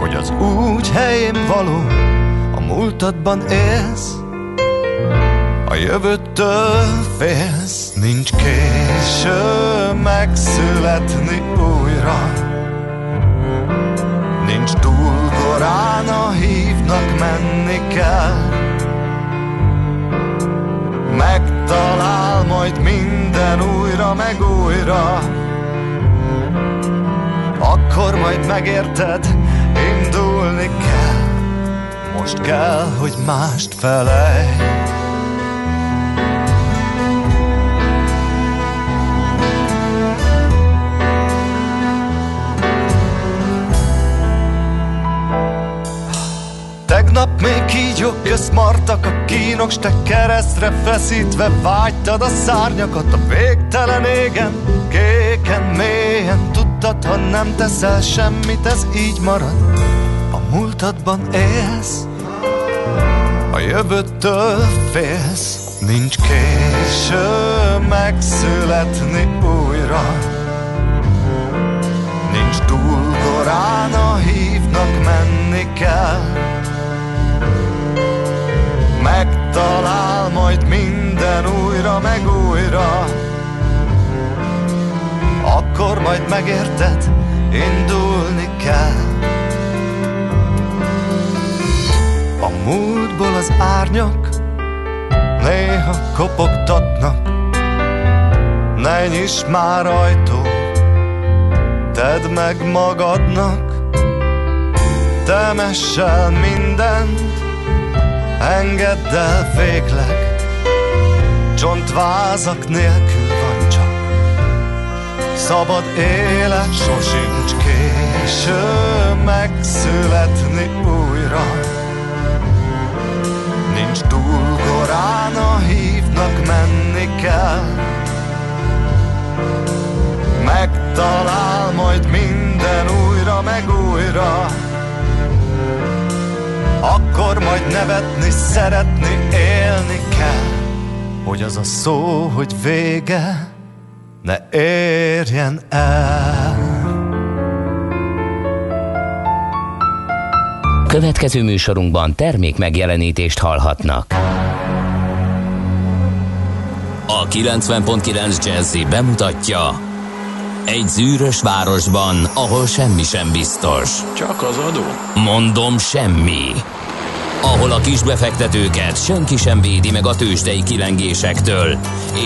hogy az úgy helyén való, a múltadban élsz, a jövőtől félsz, nincs késő megszületni újra. Nincs túl korán, a hívnak menni kell. Megtalál majd minden újra, meg újra. Akkor majd megérted, indulni kell. Most kell, hogy mást felejt. Tegnap még kígyók közmartak a kínok, s te keresztre feszítve vágytad a szárnyakat a végtelen égen, kéken, mélyen. Tudtad, ha nem teszel semmit, ez így marad. A múltadban élsz, a jövőtől félsz, nincs késő megszületni újra. Nincs túl korán, a hívnak menni kell. Megtalál majd minden újra, meg újra Akkor majd megérted, indulni kell A múltból az árnyak Néha kopogtatnak Ne nyiss már ajtó Tedd meg magadnak Temess el mindent Engedd el végleg, csontvázak nélkül. Szabad élet sosincs késő megszületni újra. Nincs túl korán, a hívnak menni kell. Megtalál majd minden újra, meg újra. Akkor majd nevetni, szeretni, élni kell Hogy az a szó, hogy vége ne érjen el Következő műsorunkban termék megjelenítést hallhatnak. A 90.9 Jazzy bemutatja egy zűrös városban, ahol semmi sem biztos. Csak az adó? Mondom semmi. Ahol a kisbefektetőket senki sem védi meg a tőzsdei kilengésektől,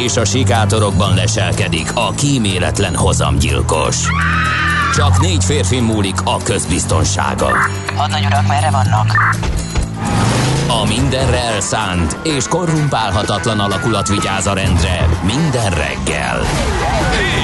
és a sikátorokban leselkedik a kíméletlen hozamgyilkos. Csak négy férfi múlik a közbiztonsága. Hadnagy urak, merre vannak? A mindenre elszánt és korrumpálhatatlan alakulat vigyáz a rendre minden reggel. Kik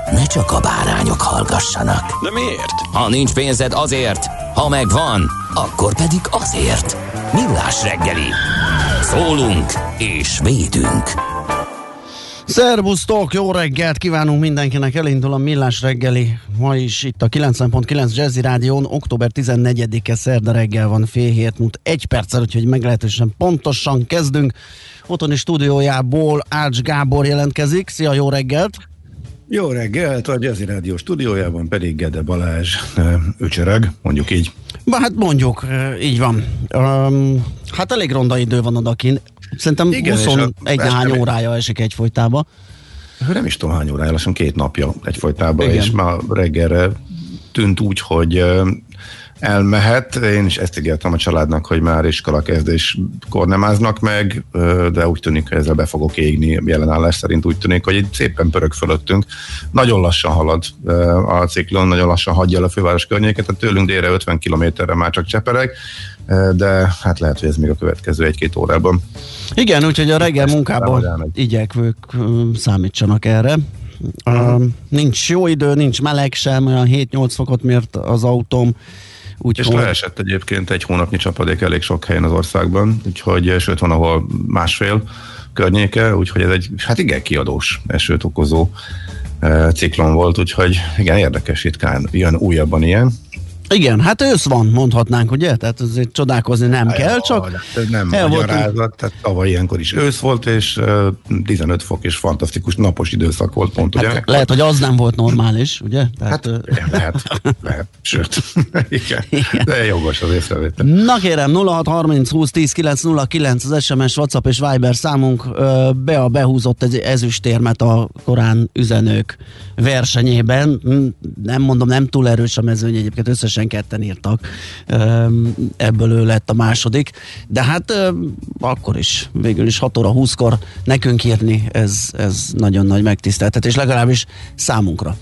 ne csak a bárányok hallgassanak. De miért? Ha nincs pénzed azért, ha megvan, akkor pedig azért. Millás reggeli. Szólunk és védünk. Szervusztok, jó reggelt kívánunk mindenkinek, elindul a Millás reggeli, ma is itt a 90.9 Jazzy Rádión, október 14-e szerda reggel van, fél hét múlt egy perccel, úgyhogy meglehetősen pontosan kezdünk. Otthoni stúdiójából Ács Gábor jelentkezik, szia, jó reggelt! Jó reggelt, a Jazzy Rádió stúdiójában pedig Gede Balázs öcsörög, mondjuk így. Ba, hát mondjuk, így van. Um, hát elég ronda idő van odakint. Szerintem Igen, és 21 a- hány órája esik egyfolytába. Nem is tudom hány órája, lassan két napja egyfolytában, Igen. és ma reggelre tűnt úgy, hogy elmehet. Én is ezt ígértem a családnak, hogy már iskola kezdéskor nem áznak meg, de úgy tűnik, hogy ezzel be fogok égni. Jelenállás szerint úgy tűnik, hogy itt szépen pörög fölöttünk. Nagyon lassan halad a ciklon, nagyon lassan hagyja el a főváros környéket, tehát tőlünk délre 50 kilométerre már csak csepereg, ö, de hát lehet, hogy ez még a következő egy-két órában. Igen, úgyhogy a reggel elmegy. igyekvők számítsanak erre. Uh, nincs jó idő, nincs meleg sem, olyan 7-8 fokot mért az autóm, Úgyhogy... És leesett egyébként egy hónapnyi csapadék elég sok helyen az országban, úgyhogy sőt van, ahol másfél környéke, úgyhogy ez egy, hát igen, kiadós esőt okozó ciklon volt, úgyhogy igen, érdekes, ritkán jön újabban ilyen. Igen, hát ősz van, mondhatnánk, ugye? Tehát azért csodálkozni nem hát, kell, csak... Ez nem el magyarázat, voltunk. tehát tavaly ilyenkor is ősz volt, és uh, 15 fok, és fantasztikus napos időszak volt pont, ugye? Hát, lehet, hogy az nem volt normális, ugye? Tehát, hát, lehet, lehet, sőt, igen, igen. de jogos az észrevétel. Na kérem, 0630 20 10 909 az SMS, WhatsApp és Viber számunk, be a behúzott egy ezüstérmet a korán üzenők versenyében. Hm, nem mondom, nem túl erős a mezőny, egyébként összesen ketten írtak. Ebből ő lett a második. De hát akkor is, végül is 6 óra 20-kor nekünk írni, ez, ez nagyon nagy megtiszteltetés, legalábbis számunkra.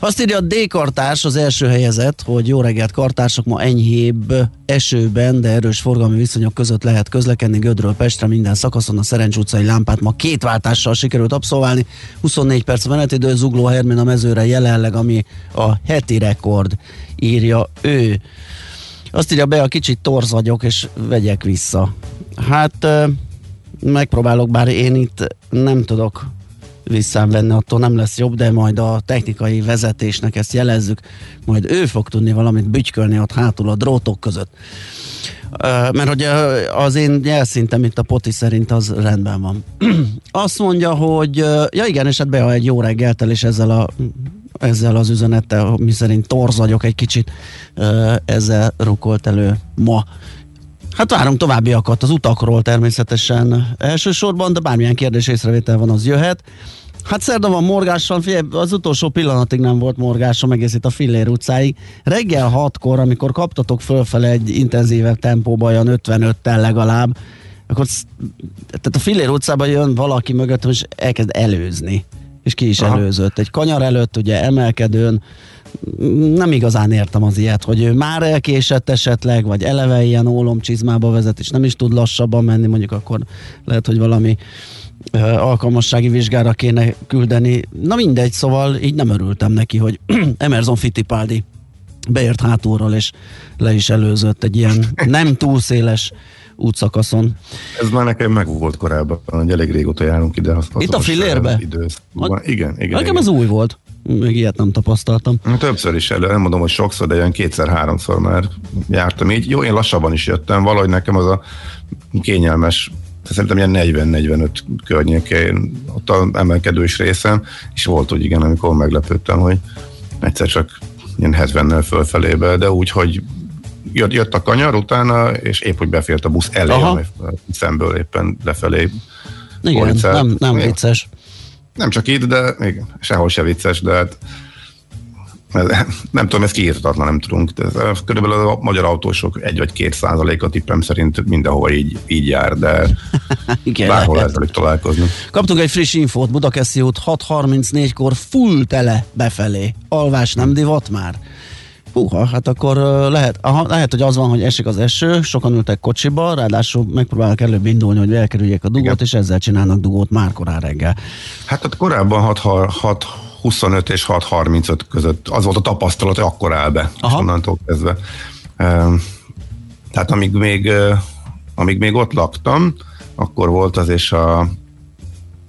Azt írja a D-kartárs, az első helyezett, hogy jó reggelt kartársak, ma enyhébb esőben, de erős forgalmi viszonyok között lehet közlekedni Gödről Pestre minden szakaszon. A Szerencs utcai lámpát ma két váltással sikerült abszolválni. 24 perc menetidő, Zugló Hermin a mezőre jelenleg, ami a heti rekord, írja ő. Azt írja be, a kicsit torz vagyok, és vegyek vissza. Hát megpróbálok, bár én itt nem tudok venni, attól nem lesz jobb, de majd a technikai vezetésnek ezt jelezzük, majd ő fog tudni valamit bütykölni ott hátul a drótok között. Mert hogy az én jelszintem itt a poti szerint az rendben van. Azt mondja, hogy ja igen, és hát be egy jó reggeltel, és ezzel a ezzel az üzenettel, mi szerint torz vagyok egy kicsit, ezzel rukolt elő ma. Hát várunk továbbiakat az utakról természetesen elsősorban, de bármilyen kérdés észrevétel van, az jöhet. Hát szerda van morgással, az utolsó pillanatig nem volt morgásom egész itt a Fillér utcáig. Reggel hatkor, amikor kaptatok fölfele egy intenzívebb tempóba, olyan 55-tel legalább, akkor tehát a Fillér utcában jön valaki mögött, és elkezd előzni. És ki is Aha. előzött. Egy kanyar előtt, ugye emelkedőn, nem igazán értem az ilyet, hogy ő már elkésett esetleg, vagy eleve ilyen ólomcsizmába vezet, és nem is tud lassabban menni, mondjuk akkor lehet, hogy valami alkalmassági vizsgára kéne küldeni. Na mindegy, szóval így nem örültem neki, hogy Emerson Fittipaldi beért hátulról, és le is előzött egy ilyen nem túl széles útszakaszon. Ez már nekem meg volt korábban, hogy elég régóta járunk ide. Itt a fillérbe? Igen, igen. Nekem igen. ez új volt. Még ilyet nem tapasztaltam. Többször is elő, nem mondom, hogy sokszor, de olyan kétszer-háromszor már jártam így. Jó, én lassabban is jöttem, valahogy nekem az a kényelmes szerintem ilyen 40-45 környékén ott a emelkedős részem, és volt, hogy igen, amikor meglepődtem, hogy egyszer csak ilyen 70-nel fölfelébe, de úgy, hogy jött, a kanyar utána, és épp, hogy befért a busz elé, Aha. szemből éppen lefelé. Igen, nem, nem vicces. Nem csak itt, de még sehol se vicces, de hát nem tudom, ez kiírtatlan, nem tudunk. De ez, körülbelül a magyar autósok egy vagy két százaléka tippem szerint mindenhova így, így jár, de Igen, bárhol ezzel találkozni. Kaptunk egy friss infót, Budakeszi út 6.34-kor full tele befelé. Alvás nem divat már? Húha, hát akkor lehet, aha, lehet, hogy az van, hogy esik az eső, sokan ültek kocsiba, ráadásul megpróbálnak előbb indulni, hogy elkerüljék a dugót, Igen. és ezzel csinálnak dugót már korán reggel. Hát ott korábban 6, 6 25 és 6.35 között az volt a tapasztalat, hogy akkor áll be, Aha. és onnantól kezdve. Tehát amíg még, amíg még ott laktam, akkor volt az, és a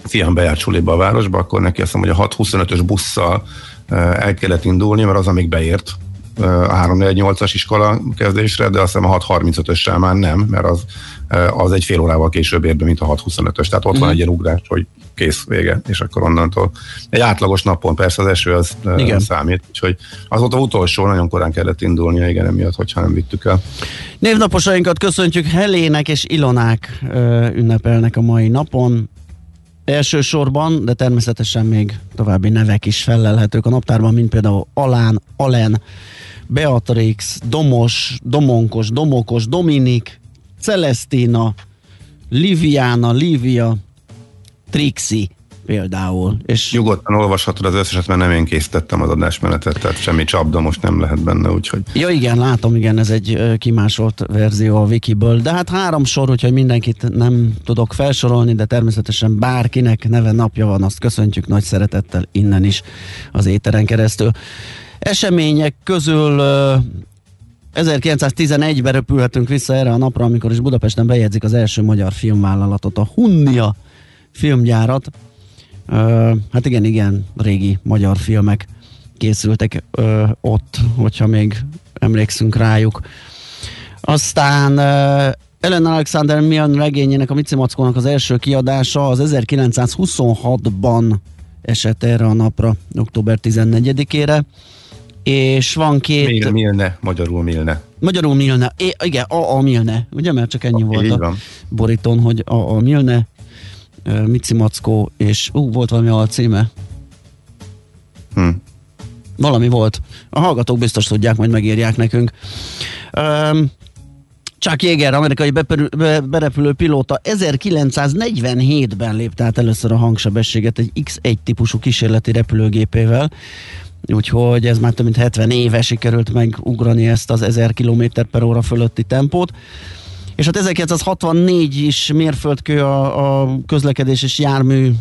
fiam bejárt suliba a városba, akkor neki azt mondom, hogy a 6.25-ös busszal el kellett indulni, mert az, amíg beért, a 348-as iskola kezdésre, de azt hiszem a 635-össel már nem, mert az, az egy fél órával később ér be, mint a 625-ös. Tehát ott mm. van mhm. egy ilyen ugrás, hogy kész, vége, és akkor onnantól. Egy átlagos napon persze az eső az igen. számít, úgyhogy a utolsó, nagyon korán kellett indulnia, igen, emiatt, hogyha nem vittük el. Névnaposainkat köszöntjük, Helének és Ilonák ünnepelnek a mai napon. Elsősorban, de természetesen még további nevek is felelhetők a naptárban, mint például Alán, Alen, Beatrix, Domos, Domonkos, Domokos, Dominik, Celestina, Liviana, Livia, Trixi például. És Nyugodtan olvashatod az összeset, mert nem én készítettem az adásmenetet, tehát semmi csapda most nem lehet benne, úgyhogy... Ja igen, látom, igen, ez egy kimásolt verzió a Wikiből, de hát három sor, úgyhogy mindenkit nem tudok felsorolni, de természetesen bárkinek neve napja van, azt köszöntjük nagy szeretettel innen is az éteren keresztül. Események közül 1911-ben röpülhetünk vissza erre a napra, amikor is Budapesten bejegyzik az első magyar filmvállalatot, a Hunnia filmgyárat. Hát igen, igen, régi magyar filmek készültek ott, hogyha még emlékszünk rájuk. Aztán Ellen Alexander Milne regényének, a Mici Mackónak az első kiadása az 1926-ban esett erre a napra, október 14-ére, és van két... Mil, Milne, magyarul Milne. Magyarul Milne, é, igen, a, a Milne, ugye, mert csak ennyi volt a borítón, hogy a, a Milne, Mici Mackó, és ú, volt valami alcíme, Hm. valami volt. A hallgatók biztos tudják, majd megírják nekünk. Um, Chuck Yeager, amerikai beperül, be, berepülő pilóta 1947-ben lépte át először a hangsebességet egy X-1 típusú kísérleti repülőgépével, úgyhogy ez már több mint 70 éve sikerült megugrani ezt az 1000 km per óra fölötti tempót. És hát 1964 is mérföldkő a, a közlekedés és jármű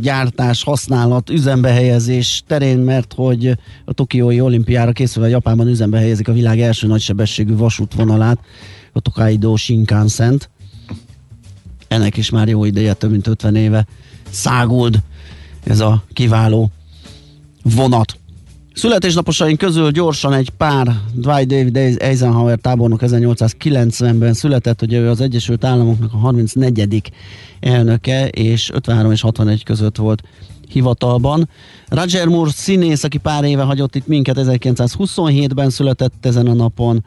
gyártás, használat, üzembe helyezés terén, mert hogy a Tokiói olimpiára készülve Japánban üzembe helyezik a világ első nagysebességű vasútvonalát, a Tokaido shinkansen Ennek is már jó ideje, több mint 50 éve száguld ez a kiváló vonat. Születésnaposaink közül gyorsan egy pár Dwight David Eisenhower tábornok 1890-ben született, ugye ő az Egyesült Államoknak a 34. elnöke, és 53 és 61 között volt hivatalban. Roger Moore színész, aki pár éve hagyott itt minket, 1927-ben született ezen a napon,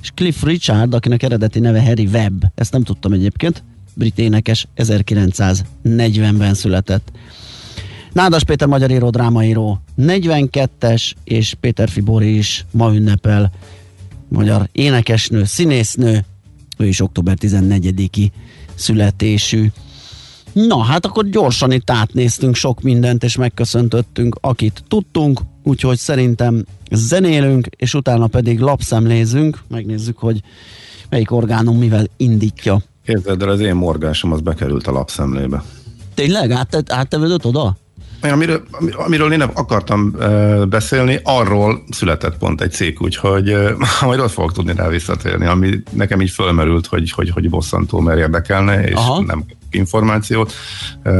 és Cliff Richard, akinek eredeti neve Harry Webb, ezt nem tudtam egyébként, brit énekes 1940-ben született. Nádas Péter magyar író, drámaíró 42-es, és Péter Fibori is ma ünnepel magyar énekesnő, színésznő, ő is október 14-i születésű. Na, hát akkor gyorsan itt átnéztünk sok mindent, és megköszöntöttünk, akit tudtunk, úgyhogy szerintem zenélünk, és utána pedig lapszemlézünk, megnézzük, hogy melyik orgánum mivel indítja. Képzeld el, az én morgásom az bekerült a lapszemlébe. Tényleg? Át, áttevődött oda? Amiről, amiről én nem akartam beszélni, arról született pont egy cikk, úgyhogy majd ott fogok tudni rá visszatérni, ami nekem így fölmerült, hogy, hogy, hogy bosszantó, mert érdekelne, és Aha. nem információt,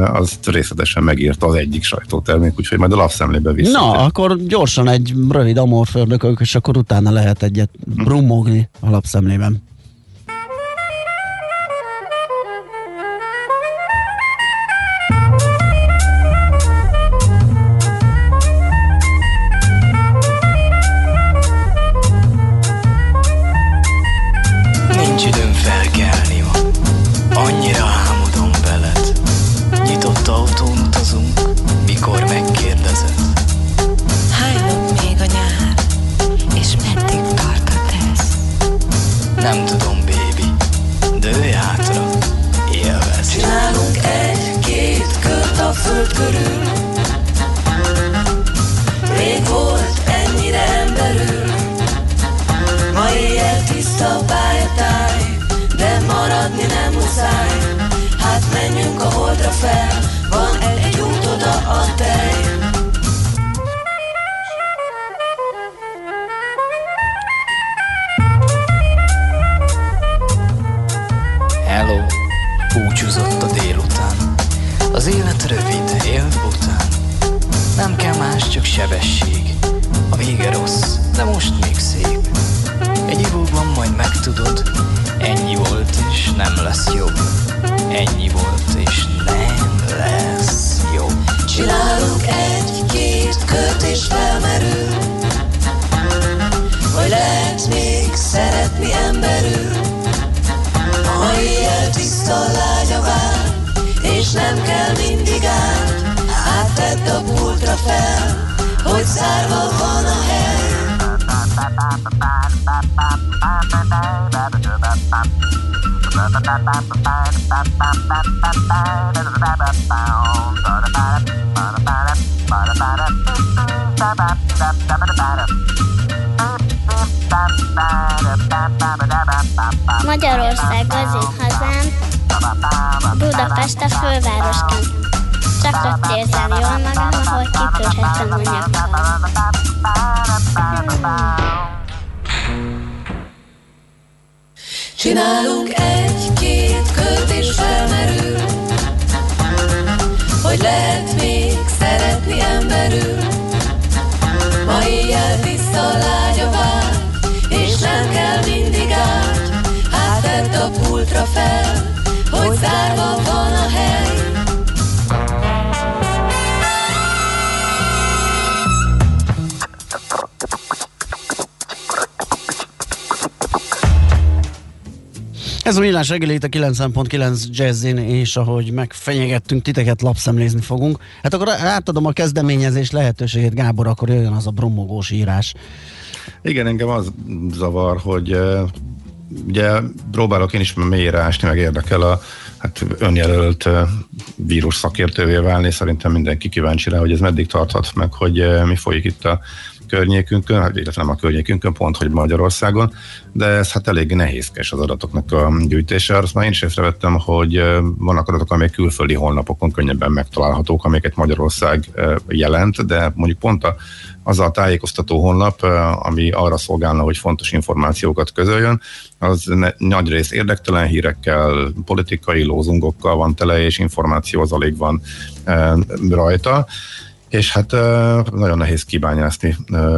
azt részletesen megírta az egyik sajtótermék, úgyhogy majd a lapszemlébe vissza. Na, akkor gyorsan egy rövid amorfördökök, és akkor utána lehet egyet brummogni a lapszemlében. Fel Van egy út oda a tej. Hello Búcsúzott a délután. Az élet rövid, él után. Nem kell más, csak sebesség. A vége rossz, de most még szép. Egy ivóban majd megtudod Ennyi volt és nem lesz jobb. Ennyi volt és nem Csinálunk egy-két kört és felmerül Hogy lehet még szeretni emberül. Ma éjjel tiszta lágya vár És nem kell mindig át Áttedd a pultra fel Hogy zárva van a hely Magyarország az én hazám, Budapest a fővárosként. Csak ott érzem jól magam, ahol kitörhetem a nyakam. Csinálunk egy-két kört és felmerül Hogy lehet még szeretni emberül. Ma éjjel tiszta lágy a vágy És nem kell mindig át. Hát tedd a pultra fel Hogy zárva van a hely Ez a millás reggeli a 90.9 Jazzin, és ahogy megfenyegettünk, titeket lapszemlézni fogunk. Hát akkor átadom a kezdeményezés lehetőségét, Gábor, akkor jöjjön az a bromogós írás. Igen, engem az zavar, hogy ugye próbálok én is mélyre ásni, meg érdekel a hát önjelölt vírus szakértővé válni. Szerintem mindenki kíváncsi rá, hogy ez meddig tarthat, meg hogy mi folyik itt a környékünkön, hát illetve nem a környékünkön, pont, hogy Magyarországon, de ez hát elég nehézkes az adatoknak a gyűjtése. Azt már én is észrevettem, hogy vannak adatok, amelyek külföldi honlapokon könnyebben megtalálhatók, amiket Magyarország jelent, de mondjuk pont a, az a tájékoztató honlap, ami arra szolgálna, hogy fontos információkat közöljön, az ne, nagy rész érdektelen hírekkel, politikai lózungokkal van tele, és információ az alig van e, rajta és hát nagyon nehéz kibányászni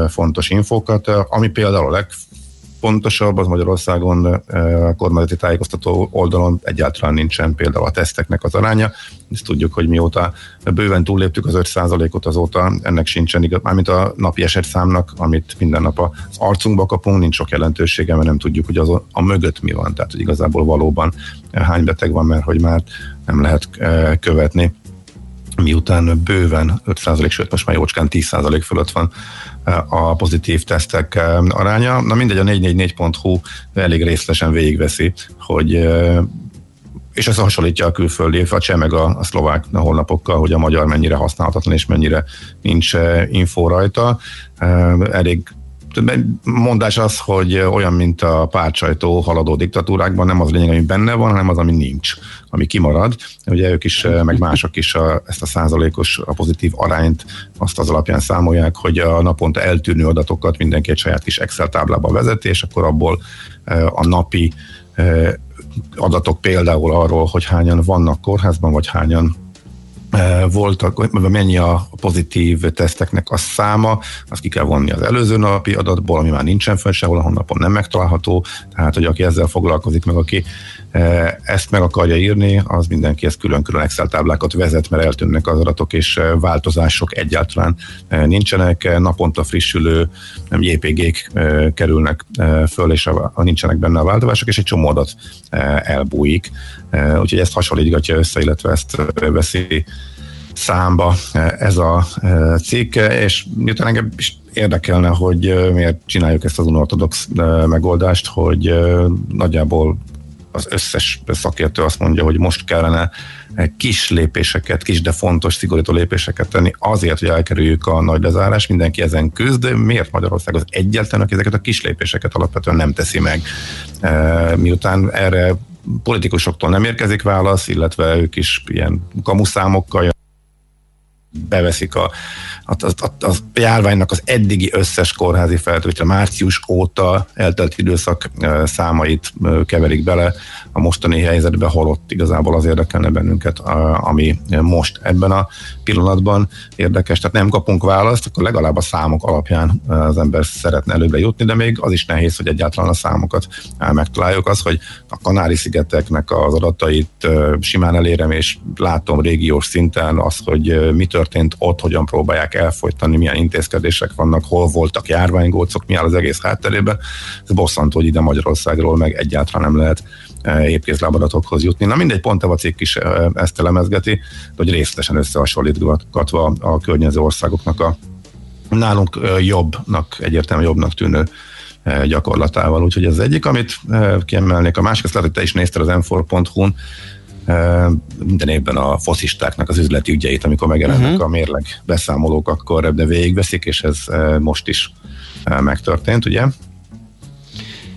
fontos infókat, ami például a legfontosabb, az Magyarországon a kormányzati tájékoztató oldalon egyáltalán nincsen például a teszteknek az aránya. Ezt tudjuk, hogy mióta bőven túlléptük az 5%-ot azóta, ennek sincsen igaz, mármint a napi esetszámnak, amit minden nap az arcunkba kapunk, nincs sok jelentősége, mert nem tudjuk, hogy az a mögött mi van, tehát hogy igazából valóban hány beteg van, mert hogy már nem lehet követni miután bőven 5%, sőt most már jócskán 10% fölött van eh, a pozitív tesztek eh, aránya. Na mindegy, a 444.hu elég részletesen végigveszi, hogy eh, és ez hasonlítja a külföldi, a cseh meg a, a szlovák a honlapokkal, hogy a magyar mennyire használhatatlan és mennyire nincs info rajta. Elég mondás az, hogy olyan, mint a pártsajtó haladó diktatúrákban, nem az lényeg, ami benne van, hanem az, ami nincs, ami kimarad. Ugye ők is, meg mások is a, ezt a százalékos, a pozitív arányt azt az alapján számolják, hogy a naponta eltűnő adatokat mindenki egy saját kis Excel táblába vezeti, és akkor abból eh, a napi eh, adatok például arról, hogy hányan vannak kórházban, vagy hányan voltak, mennyi a pozitív teszteknek a száma, azt ki kell vonni az előző napi adatból, ami már nincsen fönn sehol, a honlapon nem megtalálható, tehát hogy aki ezzel foglalkozik, meg aki ezt meg akarja írni, az mindenki ezt külön-külön Excel táblákat vezet, mert eltűnnek az adatok, és változások egyáltalán nincsenek, naponta frissülő JPG-k kerülnek föl, és a nincsenek benne a változások, és egy csomó adat elbújik. Úgyhogy ezt hasonlítgatja össze, illetve ezt veszi számba ez a cikk, és miután engem is érdekelne, hogy miért csináljuk ezt az unortodox megoldást, hogy nagyjából az összes szakértő azt mondja, hogy most kellene kis lépéseket, kis, de fontos, szigorító lépéseket tenni azért, hogy elkerüljük a nagy lezárást. Mindenki ezen küzd, de miért Magyarország az egyetlen, aki ezeket a kis lépéseket alapvetően nem teszi meg? Miután erre politikusoktól nem érkezik válasz, illetve ők is ilyen kamuszámokkal beveszik a, a, a, a, a járványnak az eddigi összes kórházi feltöltő, március óta eltelt időszak számait keverik bele a mostani helyzetbe, holott igazából az érdekelne bennünket, ami most ebben a pillanatban érdekes. Tehát nem kapunk választ, akkor legalább a számok alapján az ember szeretne előbbre jutni, de még az is nehéz, hogy egyáltalán a számokat megtaláljuk. Az, hogy a Kanári-szigeteknek az adatait simán elérem, és látom régiós szinten az, hogy mi történt ott, hogyan próbálják elfolytani, milyen intézkedések vannak, hol voltak járványgócok, mi áll az egész hátterében. Ez bosszantó, hogy ide Magyarországról meg egyáltalán nem lehet épkézlábadatokhoz jutni. Na mindegy, pont a cikk is ezt elemezgeti, hogy részletesen összehasonlítgatva a környező országoknak a nálunk jobbnak, egyértelműen jobbnak tűnő gyakorlatával. Úgyhogy ez az egyik, amit kiemelnék. A másik, azt lehet, hogy te is nézted az m4.hu-n, minden évben a foszistáknak az üzleti ügyeit, amikor megjelennek uh-huh. a mérleg beszámolók, akkor de végigveszik, és ez most is megtörtént, ugye?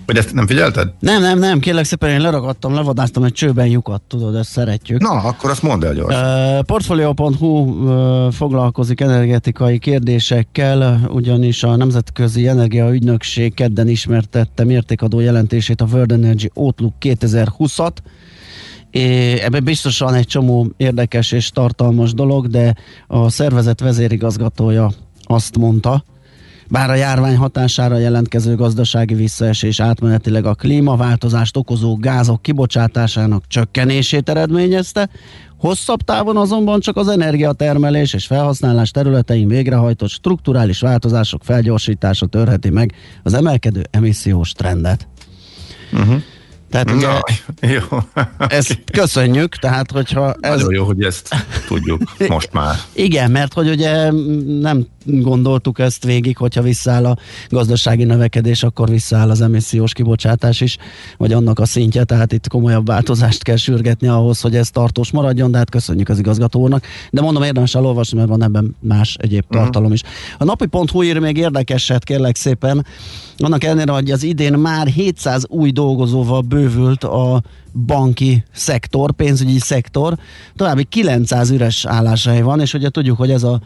Vagy ezt nem figyelted? Nem, nem, nem, kérlek szépen én leragadtam, levadáztam egy csőben lyukat, tudod, ezt szeretjük. Na, akkor azt mondd el gyorsan. Uh, Portfolio.hu uh, foglalkozik energetikai kérdésekkel, ugyanis a Nemzetközi Energiaügynökség kedden ismertette mértékadó jelentését a World Energy Outlook 2020-at, Ebben biztosan egy csomó érdekes és tartalmas dolog, de a szervezet vezérigazgatója azt mondta, bár a járvány hatására jelentkező gazdasági visszaesés átmenetileg a klímaváltozást okozó gázok kibocsátásának csökkenését eredményezte, hosszabb távon azonban csak az energiatermelés és felhasználás területein végrehajtott strukturális változások felgyorsítása törheti meg az emelkedő emissziós trendet. Uh-huh. Tehát ugye, Na, jó. ezt köszönjük, tehát hogyha ez... Nagyon jó, hogy ezt tudjuk most már. Igen, mert hogy ugye nem gondoltuk ezt végig, hogyha visszaáll a gazdasági növekedés, akkor visszaáll az emissziós kibocsátás is, vagy annak a szintje, tehát itt komolyabb változást kell sürgetni ahhoz, hogy ez tartós maradjon, de hát köszönjük az igazgatónak. De mondom, érdemes elolvasni, mert van ebben más egyéb uh-huh. tartalom is. A napi.hu ír még érdekeset, kérlek szépen, annak ellenére, hogy az idén már 700 új dolgozóval bővült a banki szektor, pénzügyi szektor, további 900 üres álláshely van, és ugye tudjuk, hogy ez a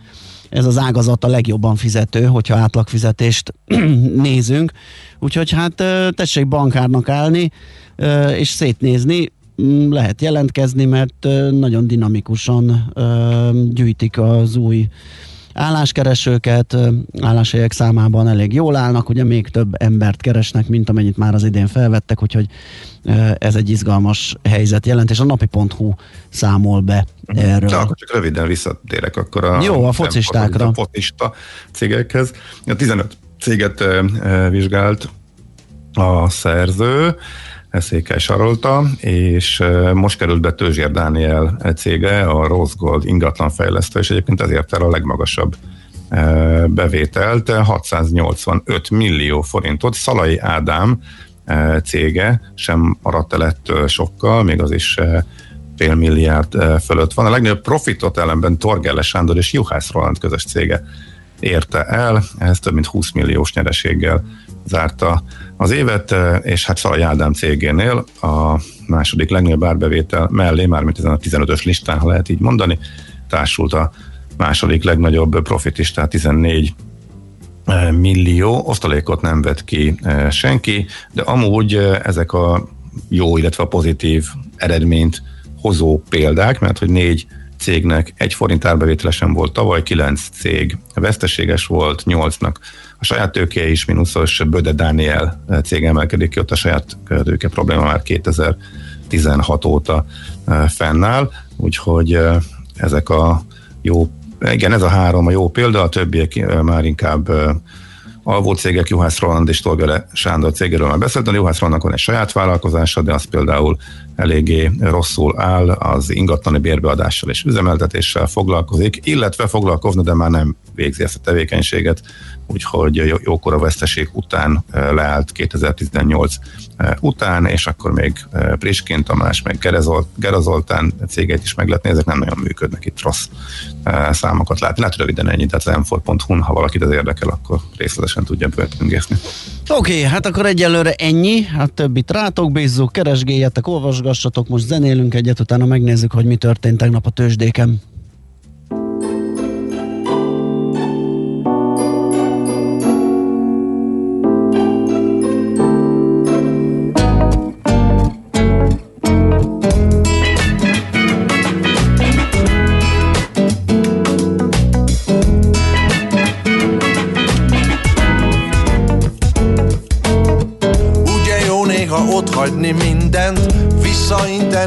ez az ágazat a legjobban fizető, hogyha átlagfizetést nézünk. Úgyhogy hát tessék bankárnak állni, és szétnézni, mm, lehet jelentkezni, mert nagyon dinamikusan gyűjtik az új álláskeresőket, álláshelyek számában elég jól állnak, ugye még több embert keresnek, mint amennyit már az idén felvettek, úgyhogy ez egy izgalmas helyzet jelent, és a napi.hu számol be erről. De akkor csak röviden visszatérek akkor a... Jó, a focistákra. A focista cégekhez. A 15 céget vizsgált a szerző, Székely Sarolta, és most került be Tőzsér Dániel cége, a Rose Gold ingatlanfejlesztő, és egyébként ezért el a legmagasabb bevételt, 685 millió forintot. Szalai Ádám cége sem maradt el ettől sokkal, még az is fél milliárd fölött van. A legnagyobb profitot ellenben Torgelle Sándor és Juhász Roland közös cége érte el, ez több mint 20 milliós nyereséggel zárta az évet, és hát Szalai Ádám cégénél a második legnagyobb árbevétel mellé, mármint ezen a 15-ös listán, ha lehet így mondani, társult a második legnagyobb profit is, tehát 14 millió, osztalékot nem vett ki senki, de amúgy ezek a jó, illetve a pozitív eredményt hozó példák, mert hogy négy cégnek egy forint árbevétele sem volt tavaly, kilenc cég veszteséges volt, nyolcnak a saját tőke is mínuszos, Böde Daniel cég emelkedik ki, ott a saját tőke probléma már 2016 óta fennáll, úgyhogy ezek a jó, igen, ez a három a jó példa, a többiek már inkább alvó cégek, Juhász Roland és Tolgere Sándor cégéről már beszéltem, Juhász Rolandnak van egy saját vállalkozása, de az például eléggé rosszul áll, az ingatlani bérbeadással és üzemeltetéssel foglalkozik, illetve foglalkozna, de már nem végzi ezt a tevékenységet, úgyhogy jókora veszteség után leállt 2018 után, és akkor még Priskin Tamás, meg Gerazoltán cégeit is meg lehet ezek nem nagyon működnek, itt rossz számokat látni. Lehet röviden ennyi, tehát az m ha valakit ez érdekel, akkor részletesen tudja bőtüngészni. Oké, okay, hát akkor egyelőre ennyi, a többit rátok bízzuk, keresgéljetek, olvasgassatok, most zenélünk egyet, utána megnézzük, hogy mi történt tegnap a tőzsdéken.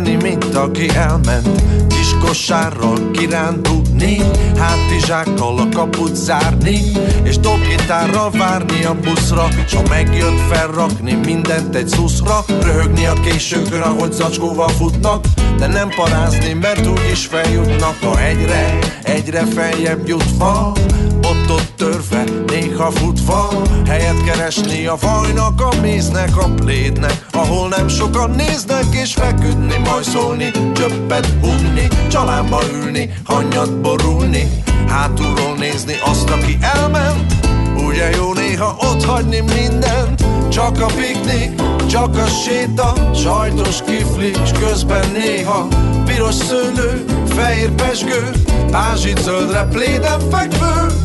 Visszainteni, mint aki elment. Kis kosárral kirándulni, hátizsákkal a kaput zárni, és dobgitárral várni a buszra, s ha megjött felrakni mindent egy szuszra, röhögni a későkön, ahogy zacskóval futnak, de nem parázni, mert úgyis feljutnak a hegyre, egyre feljebb jutva, ott-ott törve, néha futva Helyet keresni a vajnak, a méznek, a plédnek Ahol nem sokan néznek és feküdni, majd szólni Csöppet hunni, csalámba ülni, hanyat borulni Hátulról nézni azt, aki elment. Ugye jó néha ott hagyni mindent Csak a piknik, csak a séta Sajtos kifli, s közben néha Piros szőlő, fehér pesgő Pázsit zöldre pléden fekvő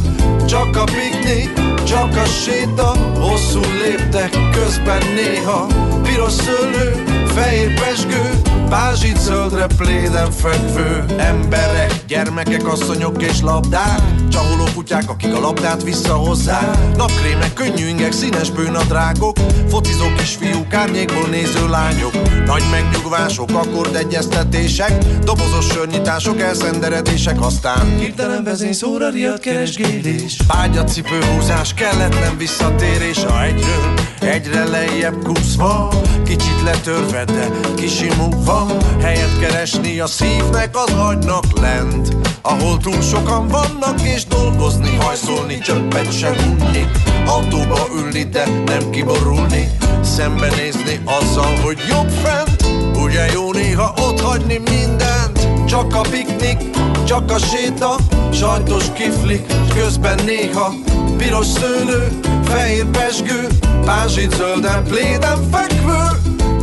Csak a piknik, csak a séta Hosszú léptek, közben néha. Piros szőlő, fehér pesgő Pázsit zöldre pléden fekvő Emberek, gyermekek, asszonyok és labdák. Csaholó kutyák, akik a labdát visszahozzák. Napkrémek, könnyű ingek, színes bőnadrágok Focizó kisfiúk, árnyékból néző lányok. Nagy megnyugvások, akkordegyeztetések Dobozos sörnyitások, elszenderedések Aztán hirtelen vezény szóra riadt keresgélés. Bágyacipő húzás, kelletlen visszatérés. A egyről egyre lejjebb kúszva Kicsit letörve, de kisimulva Helyet keresni a szívnek az agynak lent Ahol túl sokan vannak és dolgozni Hajszolni, csöppet se unni. Autóba ülni, de nem kiborulni Szembenézni azzal, hogy jobb fent Ugye jó néha ott hagyni mindent. Csak a piknik, csak a séta Sajtos kiflik, közben néha Piros szőlő, fehér pesgő Pázsit zölden, pléden fekvő.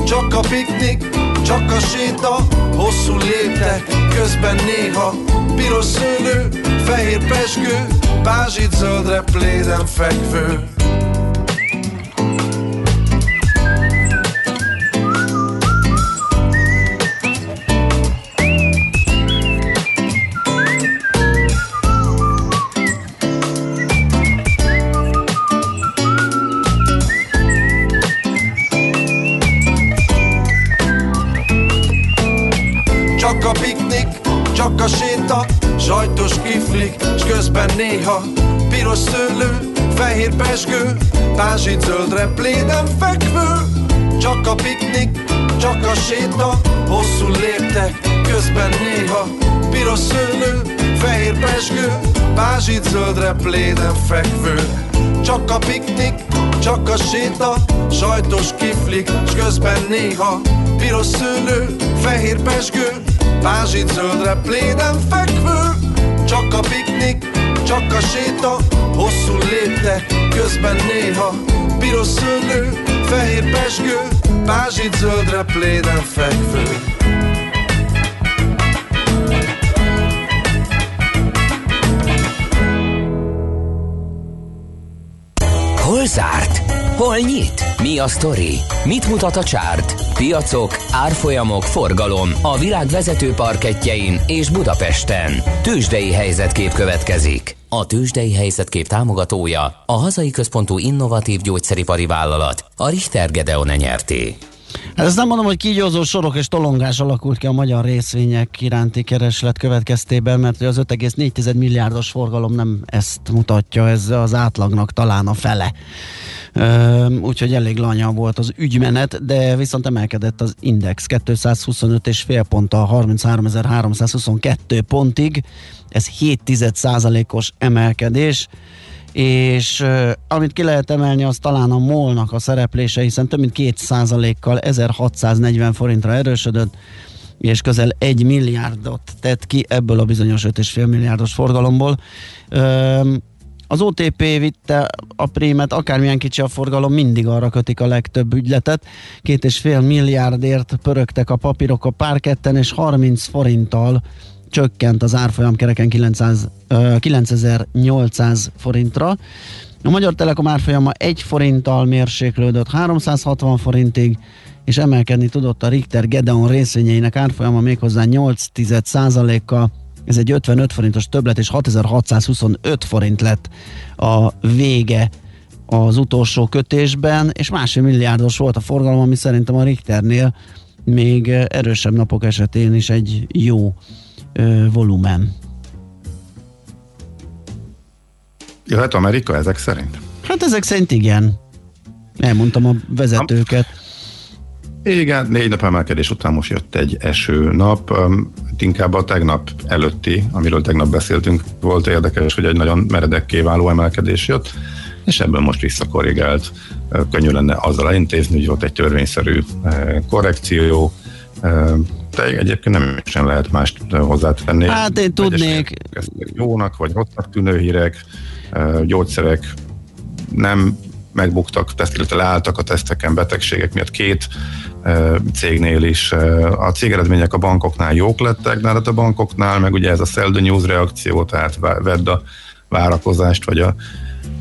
Csak a piknik, csak a séta, hosszú léptek, közben néha Piros szőlő, fehér pesgő, pázsit zöldre pléden fekvő csak a séta Sajtos kiflik, s közben néha Piros szőlő, fehér pesgő Pázsit zöldre pléden fekvő. Csak a piknik, csak a séta Hosszú léptek, közben néha Piros szőlő, fehér pesgő Pázsit zöldre pléden fekvő. Csak a piknik, csak a séta Sajtos kiflik, s közben néha Piros szőlő, fehér pesgő Pázsit zöldre pléden fekvő Csak a piknik, csak a séta Hosszú léptek, közben néha Piros szőlő, fehér pesgő Pázsit zöldre pléden fekvő Hol zárt? Hol nyit? Mi a sztori? Mit mutat a csárt? Piacok, árfolyamok, forgalom a világ vezető parketjein és Budapesten. Tősdei helyzetkép következik. A Tősdei helyzetkép támogatója a hazai központú innovatív gyógyszeripari vállalat, a Richter Gedeon nyerté. Hát ezt nem mondom, hogy kígyózó sorok és tolongás alakult ki a magyar részvények iránti kereslet következtében, mert az 5,4 milliárdos forgalom nem ezt mutatja, ez az átlagnak talán a fele. Úgyhogy elég lanya volt az ügymenet, de viszont emelkedett az index 225 és fél ponttal 33.322 pontig, ez 7% os emelkedés és amit ki lehet emelni, az talán a molnak a szereplése, hiszen több mint 2 kal 1640 forintra erősödött, és közel 1 milliárdot tett ki ebből a bizonyos 5,5 milliárdos forgalomból. Az OTP vitte a prémet, akármilyen kicsi a forgalom, mindig arra kötik a legtöbb ügyletet. Két és fél milliárdért pörögtek a papírok a párketten, és 30 forinttal csökkent az árfolyam kereken 900, uh, 9800 forintra. A Magyar Telekom árfolyama 1 forinttal mérséklődött 360 forintig, és emelkedni tudott a Richter Gedeon részvényeinek árfolyama méghozzá 8 kal ez egy 55 forintos többlet, és 6625 forint lett a vége az utolsó kötésben, és másfél milliárdos volt a forgalom, ami szerintem a Richternél még erősebb napok esetén is egy jó volumen. Jöhet Amerika ezek szerint? Hát ezek szerint igen. Elmondtam a vezetőket. Igen, négy nap emelkedés után most jött egy eső nap. Inkább a tegnap előtti, amiről tegnap beszéltünk, volt érdekes, hogy egy nagyon meredekké váló emelkedés jött, és ebben most visszakorrigált. Könnyű lenne azzal elintézni, hogy volt egy törvényszerű korrekció, de egyébként nem sem lehet mást hozzátenni. Hát én tudnék. Jónak vagy rossznak tűnő hírek, gyógyszerek nem megbuktak, teszt, illetve leálltak a teszteken betegségek miatt két cégnél is. A cégeredmények a bankoknál jók lettek, de hát a bankoknál meg ugye ez a sell the news reakció, tehát vedd a várakozást, vagy a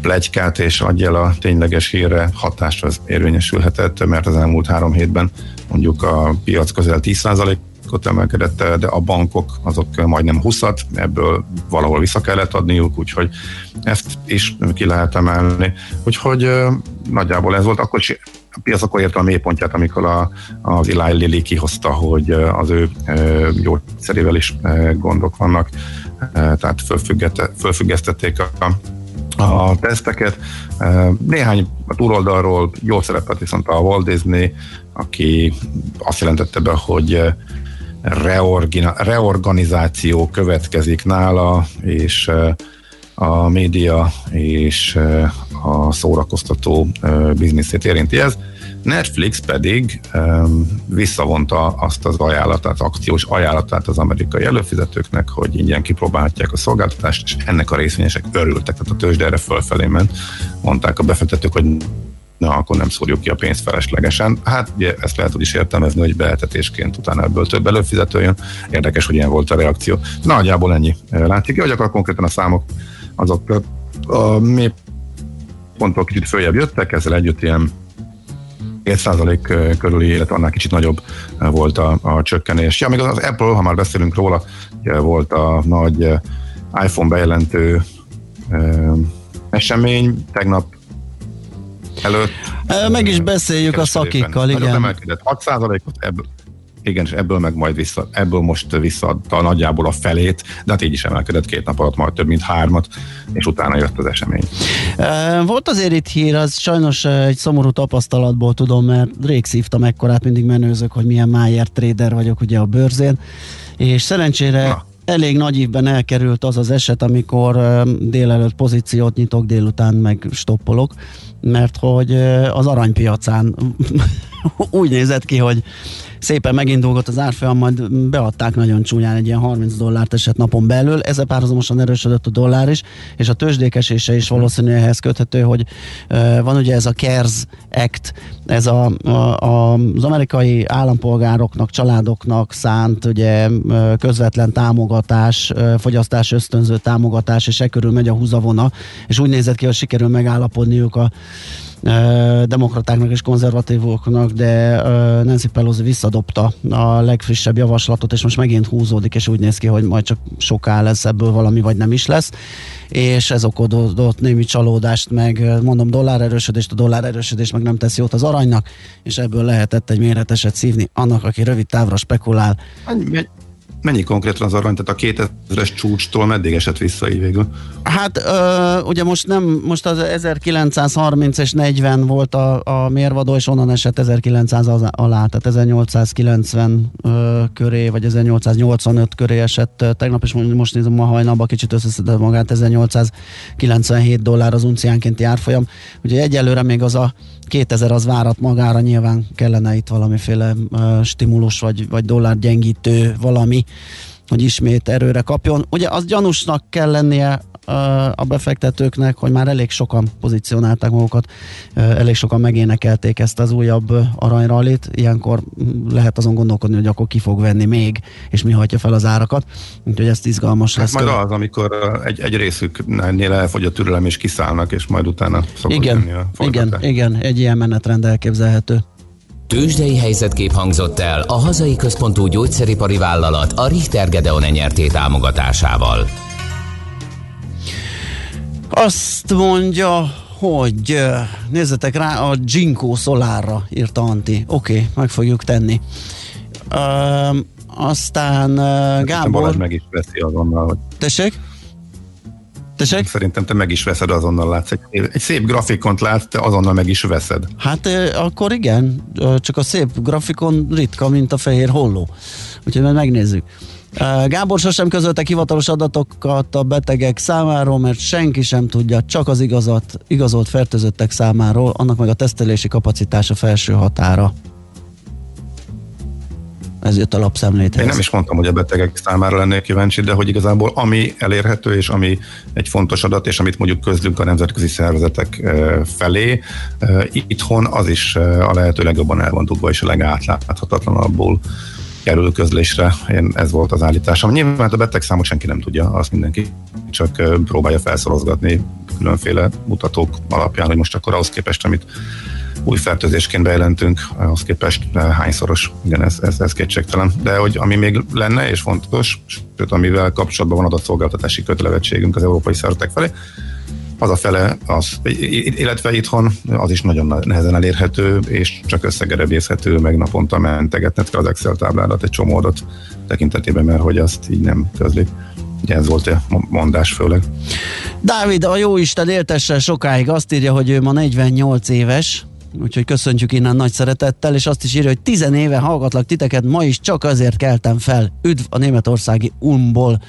plegykát, és adja el a tényleges hírre hatást az érvényesülhetett, mert az elmúlt három hétben mondjuk a piac közel 10% ot emelkedett, de a bankok azok majdnem 20-at, ebből valahol vissza kellett adniuk, úgyhogy ezt is ki lehet emelni. Úgyhogy nagyjából ez volt, akkor a piac akkor érte a mélypontját, amikor a, az Eli Lilly kihozta, hogy az ő gyógyszerével is gondok vannak, tehát fölfüggesztették a, a teszteket. Néhány a túloldalról jól szerepelt viszont a Walt Disney, aki azt jelentette be, hogy reorganizáció következik nála, és a média és a szórakoztató bizniszét érinti ez. Netflix pedig visszavonta azt az ajánlatát, akciós ajánlatát az amerikai előfizetőknek, hogy ingyen kipróbálhatják a szolgáltatást, és ennek a részvényesek örültek, tehát a tőzsde erre fölfelé ment. Mondták a befektetők, hogy na, akkor nem szórjuk ki a pénzt feleslegesen. Hát ugye ezt lehet úgy is értelmezni, hogy beetetésként utána ebből több előfizető jön. Érdekes, hogy ilyen volt a reakció. Nagyjából ennyi látszik. Hogy akkor konkrétan a számok azok a mély pontról kicsit följebb jöttek, ezzel együtt ilyen 2% körüli, illetve annál kicsit nagyobb volt a, a csökkenés. Ja, még az Apple, ha már beszélünk róla, volt a nagy iPhone bejelentő esemény, tegnap előtt. Meg is beszéljük a szakikkal, igen. Emelkedett 6%-ot, ebből, igen, és ebből meg majd vissza, ebből most visszaadta nagyjából a felét, de hát így is emelkedett két nap alatt majd több mint hármat, és utána jött az esemény. Volt azért itt hír, az sajnos egy szomorú tapasztalatból tudom, mert rég szívtam ekkorát, mindig menőzök, hogy milyen Mayer trader vagyok ugye a bőrzén, és szerencsére Na elég nagy évben elkerült az az eset, amikor délelőtt pozíciót nyitok, délután meg stoppolok, mert hogy az aranypiacán úgy nézett ki, hogy szépen megindulgott az árfolyam, majd beadták nagyon csúnyán egy ilyen 30 dollárt esett napon belül, ezzel párhuzamosan erősödött a dollár is, és a tőzsdékesése is valószínűleg ehhez köthető, hogy van ugye ez a CARES Act, ez a, a, a, az amerikai állampolgároknak, családoknak szánt ugye közvetlen támogatás, fogyasztás ösztönző támogatás, és e körül megy a húzavona, és úgy nézett ki, hogy sikerül megállapodniuk a demokratáknak és konzervatívoknak, de Nancy Pelosi visszadobta a legfrissebb javaslatot, és most megint húzódik, és úgy néz ki, hogy majd csak soká lesz ebből valami, vagy nem is lesz és ez okodott némi csalódást, meg mondom dollár erősödést, a dollár erősödés meg nem tesz jót az aranynak, és ebből lehetett egy méreteset szívni annak, aki rövid távra spekulál. Mennyi konkrétan az arany, tehát a 2000-es csúcstól meddig esett vissza így végül? Hát ö, ugye most nem, most az 1930 és 40 volt a, a mérvadó, és onnan esett 1900 az, alá, tehát 1890 ö, köré, vagy 1885 köré esett tegnap, és most nézem ma hajnalban kicsit összeszedett magát, 1897 dollár az unciánkénti árfolyam. Ugye egyelőre még az a 2000 az várat magára, nyilván kellene itt valamiféle uh, stimulus vagy, vagy dollár gyengítő valami, hogy ismét erőre kapjon. Ugye az gyanúsnak kell lennie a befektetőknek, hogy már elég sokan pozícionálták magukat, elég sokan megénekelték ezt az újabb aranyrallit, ilyenkor lehet azon gondolkodni, hogy akkor ki fog venni még, és mi hagyja fel az árakat, úgyhogy ez izgalmas hát lesz. Majd az, amikor egy, egy részüknél elfogy a türelem, és kiszállnak, és majd utána igen, a igen, igen, egy ilyen menetrend elképzelhető. Tőzsdei helyzetkép hangzott el a hazai központú gyógyszeripari vállalat a Richter Gedeon nyerté támogatásával. Azt mondja, hogy nézzetek rá, a Ginkgo Solarra írta Anti. Oké, okay, meg fogjuk tenni. Uh, aztán uh, Gábor... Balázs meg is veszi azonnal. Hogy... Tessék? Tessék? Szerintem te meg is veszed, azonnal látsz. Egy, egy szép grafikont látsz, te azonnal meg is veszed. Hát akkor igen, csak a szép grafikon ritka, mint a fehér holló. Úgyhogy majd megnézzük. Gábor sosem közölte hivatalos adatokat a betegek számáról, mert senki sem tudja, csak az igazat, igazolt fertőzöttek számáról, annak meg a tesztelési kapacitása felső határa. Ez jött a lapszemléthez. Én nem is mondtam, hogy a betegek számára lennék kíváncsi, de hogy igazából ami elérhető, és ami egy fontos adat, és amit mondjuk közlünk a nemzetközi szervezetek felé, itthon az is a lehető legjobban el van tudva, és a legátláthatatlanabból kerül közlésre. Én, ez volt az állításom. Nyilván a betegszámot senki nem tudja, azt mindenki csak próbálja felszorozgatni különféle mutatók alapján, hogy most akkor ahhoz képest, amit új fertőzésként bejelentünk, ahhoz képest hányszoros. Igen, ez, ez, ez kétségtelen. De hogy ami még lenne és fontos, sőt, amivel kapcsolatban van adatszolgáltatási kötelezettségünk az európai szervezetek felé, az a fele, az, illetve itthon az is nagyon nehezen elérhető, és csak összegerebészhető, meg naponta mentegetned kell az Excel tábládat egy csomó adat tekintetében, mert hogy azt így nem közlik. Ugye ez volt a mondás főleg. Dávid, a jó Isten éltesse sokáig azt írja, hogy ő ma 48 éves, úgyhogy köszöntjük innen nagy szeretettel, és azt is írja, hogy 10 éve hallgatlak titeket, ma is csak azért keltem fel. Üdv a németországi Ulmból,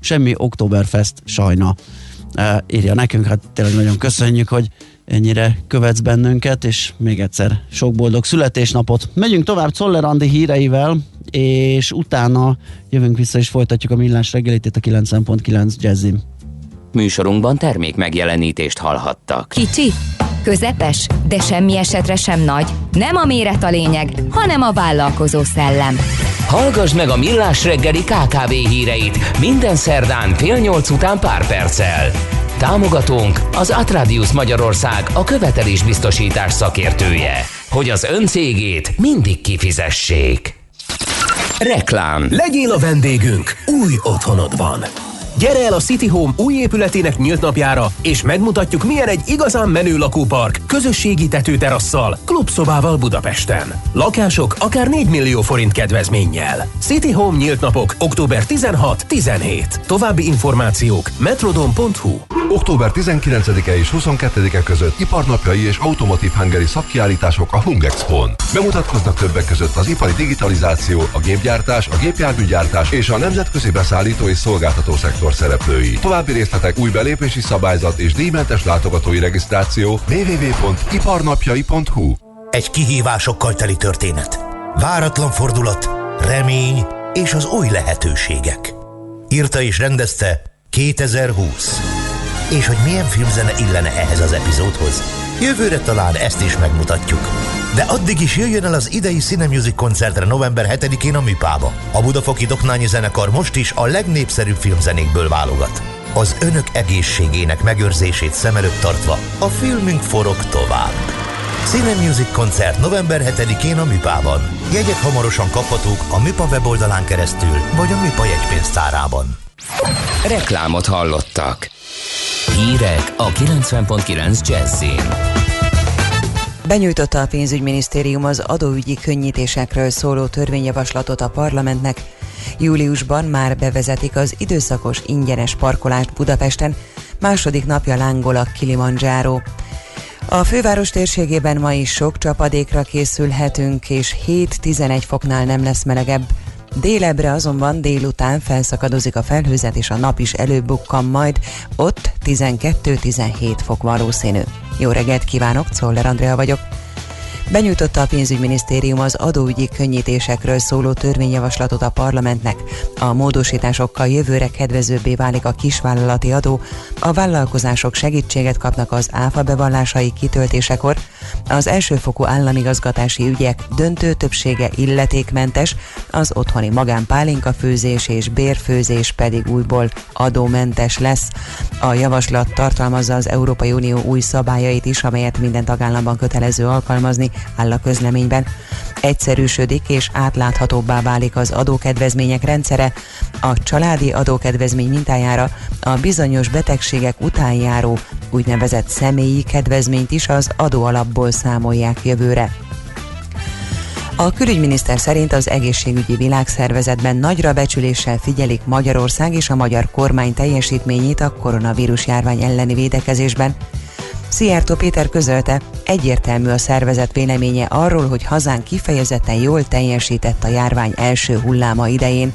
semmi Oktoberfest sajna írja nekünk, hát tényleg nagyon köszönjük, hogy ennyire követsz bennünket, és még egyszer sok boldog születésnapot. Megyünk tovább Czoller Andi híreivel, és utána jövünk vissza és folytatjuk a millás reggelit itt a 90.9 Jazzim. Műsorunkban termék megjelenítést hallhattak. Kicsi, közepes, de semmi esetre sem nagy. Nem a méret a lényeg, hanem a vállalkozó szellem. Hallgass meg a Millás reggeli KKV híreit minden szerdán fél nyolc után pár perccel. Támogatónk az Atradius Magyarország a követelésbiztosítás szakértője, hogy az ön cégét mindig kifizessék. Reklám Legyél a vendégünk új otthonodban! Gyere el a City Home új épületének nyílt napjára, és megmutatjuk, milyen egy igazán menő lakópark, közösségi tetőterasszal, klubszobával Budapesten. Lakások akár 4 millió forint kedvezménnyel. City Home nyílt napok október 16-17. További információk metrodon.hu Október 19-e és 22-e között iparnapjai és automotív hangeri szakkiállítások a Hung Expo-n. Bemutatkoznak többek között az ipari digitalizáció, a gépgyártás, a gépjárműgyártás és a nemzetközi beszállító és szolgáltató szektor szektor szereplői. További részletek új belépési szabályzat és díjmentes látogatói regisztráció www.iparnapjai.hu Egy kihívásokkal teli történet. Váratlan fordulat, remény és az új lehetőségek. Írta és rendezte 2020. És hogy milyen filmzene illene ehhez az epizódhoz? Jövőre talán ezt is megmutatjuk. De addig is jöjjön el az idei Cine Music koncertre november 7-én a Műpába. A Budafoki Doknányi Zenekar most is a legnépszerűbb filmzenékből válogat. Az önök egészségének megőrzését szem előtt tartva a filmünk forog tovább. Cine Music koncert november 7-én a Műpában. Jegyek hamarosan kaphatók a Műpa weboldalán keresztül, vagy a Műpa jegypénztárában. Reklámot hallottak. Hírek a 90.9 Jazzin. Benyújtotta a pénzügyminisztérium az adóügyi könnyítésekről szóló törvényjavaslatot a parlamentnek. Júliusban már bevezetik az időszakos ingyenes parkolást Budapesten, második napja lángol a Kilimanjaro. A főváros térségében ma is sok csapadékra készülhetünk, és 7-11 foknál nem lesz melegebb. Délebre azonban délután felszakadozik a felhőzet, és a nap is előbukkan majd, ott 12-17 fok valószínű. Jó reggelt kívánok, Czoller Andrea vagyok. Benyújtotta a pénzügyminisztérium az adóügyi könnyítésekről szóló törvényjavaslatot a parlamentnek. A módosításokkal jövőre kedvezőbbé válik a kisvállalati adó, a vállalkozások segítséget kapnak az áfa bevallásai kitöltésekor, az elsőfokú államigazgatási ügyek döntő többsége illetékmentes, az otthoni magánpálinka főzés és bérfőzés pedig újból adómentes lesz. A javaslat tartalmazza az Európai Unió új szabályait is, amelyet minden tagállamban kötelező alkalmazni, áll a közleményben. Egyszerűsödik és átláthatóbbá válik az adókedvezmények rendszere, a családi adókedvezmény mintájára a bizonyos betegségek után járó úgynevezett személyi kedvezményt is az adóalapból számolják jövőre. A külügyminiszter szerint az egészségügyi világszervezetben nagyra becsüléssel figyelik Magyarország és a magyar kormány teljesítményét a koronavírus járvány elleni védekezésben. Szijjártó Péter közölte, egyértelmű a szervezet véleménye arról, hogy hazán kifejezetten jól teljesített a járvány első hulláma idején.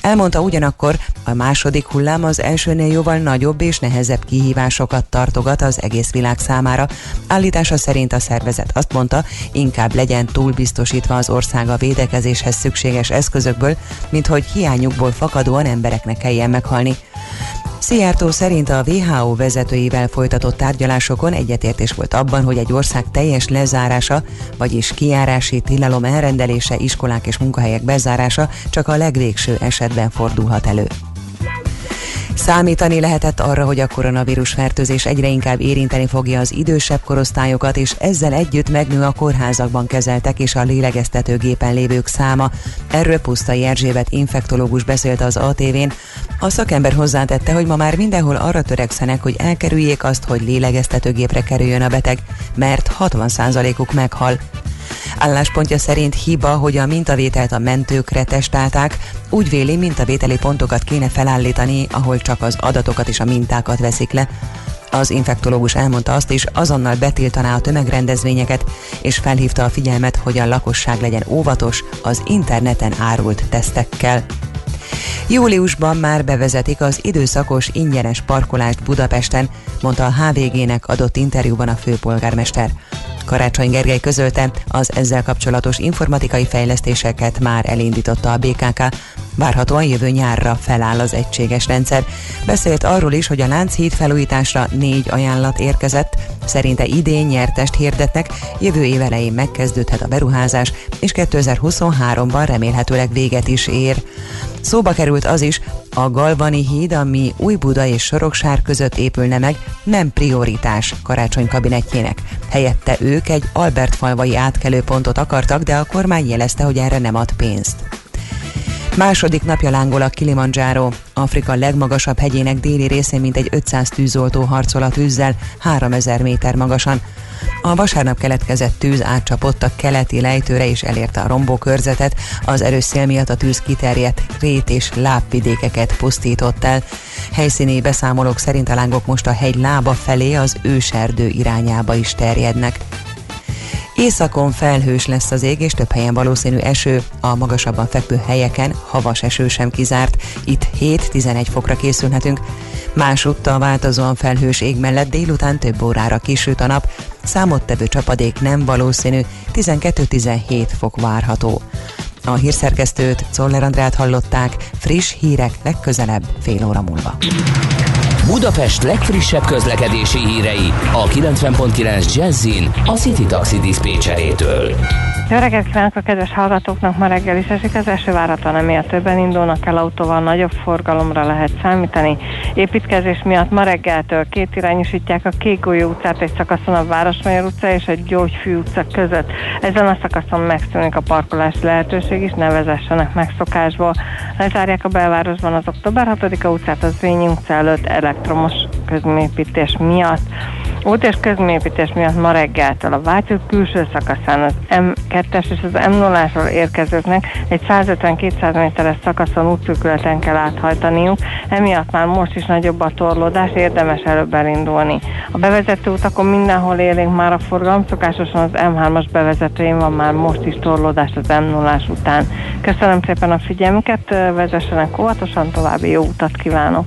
Elmondta ugyanakkor, a második hullám az elsőnél jóval nagyobb és nehezebb kihívásokat tartogat az egész világ számára. Állítása szerint a szervezet azt mondta, inkább legyen túl biztosítva az ország a védekezéshez szükséges eszközökből, mint hogy hiányukból fakadóan embereknek kelljen meghalni. Szijjártó szerint a WHO vezetőivel folytatott tárgyalásokon egyetértés volt abban, hogy egy ország teljes lezárása, vagyis kiárási tilalom elrendelése, iskolák és munkahelyek bezárása csak a legvégső esetben fordulhat elő. Számítani lehetett arra, hogy a koronavírus fertőzés egyre inkább érinteni fogja az idősebb korosztályokat, és ezzel együtt megnő a kórházakban kezeltek és a lélegeztetőgépen lévők száma. Erről Pusztai Erzsébet infektológus beszélt az ATV-n. A szakember hozzátette, hogy ma már mindenhol arra törekszenek, hogy elkerüljék azt, hogy lélegeztetőgépre kerüljön a beteg, mert 60%-uk meghal. Álláspontja szerint hiba, hogy a mintavételt a mentőkre testálták, úgy véli mintavételi pontokat kéne felállítani, ahol csak az adatokat és a mintákat veszik le. Az infektológus elmondta azt is, azonnal betiltaná a tömegrendezvényeket, és felhívta a figyelmet, hogy a lakosság legyen óvatos az interneten árult tesztekkel. Júliusban már bevezetik az időszakos ingyenes parkolást Budapesten, mondta a HVG-nek adott interjúban a főpolgármester. Karácsony Gergely közölte, az ezzel kapcsolatos informatikai fejlesztéseket már elindította a BKK, Várhatóan jövő nyárra feláll az egységes rendszer. Beszélt arról is, hogy a Lánchíd felújításra négy ajánlat érkezett, szerinte idén nyertest hirdetnek, jövő év elején megkezdődhet a beruházás, és 2023-ban remélhetőleg véget is ér. Szóba került az is, a Galvani híd, ami Új-Buda és Soroksár között épülne meg, nem prioritás karácsony kabinetjének. Helyette ők egy Albert falvai átkelőpontot akartak, de a kormány jelezte, hogy erre nem ad pénzt. Második napja lángol a Kilimanjaro. Afrika legmagasabb hegyének déli részén mintegy 500 tűzoltó harcol a tűzzel 3000 méter magasan. A vasárnap keletkezett tűz átcsapott a keleti lejtőre és elérte a rombókörzetet. Az erős szél miatt a tűz kiterjedt rét és lábvidékeket pusztított el. Helyszíni beszámolók szerint a lángok most a hegy lába felé az őserdő irányába is terjednek. Északon felhős lesz az ég, és több helyen valószínű eső, a magasabban fekvő helyeken havas eső sem kizárt. Itt 7-11 fokra készülhetünk. Másúttal változóan felhős ég mellett délután több órára kisüt a nap, számottevő csapadék nem valószínű, 12-17 fok várható. A hírszerkesztőt, Czoller Andrát hallották, friss hírek legközelebb fél óra múlva. Budapest legfrissebb közlekedési hírei a 90.9 Jazzin a City Taxi Dispécsejétől. Jó reggelt kívánok a kedves hallgatóknak, ma reggel is esik az eső váratlan, emiatt többen indulnak el autóval, nagyobb forgalomra lehet számítani. Építkezés miatt ma reggeltől két irányosítják a Kégolyó utcát egy szakaszon a Városmajor utca és a Gyógyfű utca között. Ezen a szakaszon megszűnik a parkolási lehetőség is, ne vezessenek megszokásból. Lezárják a belvárosban az október 6-a utcát az Vényi utca előtt elektromos közműépítés miatt. Út és közműépítés miatt ma reggeltől a Váci külső szakaszán az M2-es és az M0-ásról érkezőknek egy 150-200 méteres szakaszon útszűkületen kell áthajtaniuk, emiatt már most is nagyobb a torlódás, érdemes előbb elindulni. A bevezető utakon mindenhol élénk már a forgalom, szokásosan az M3-as bevezetőjén van már most is torlódás az M0-ás után. Köszönöm szépen a figyelmüket, vezessenek óvatosan, további jó utat kívánok!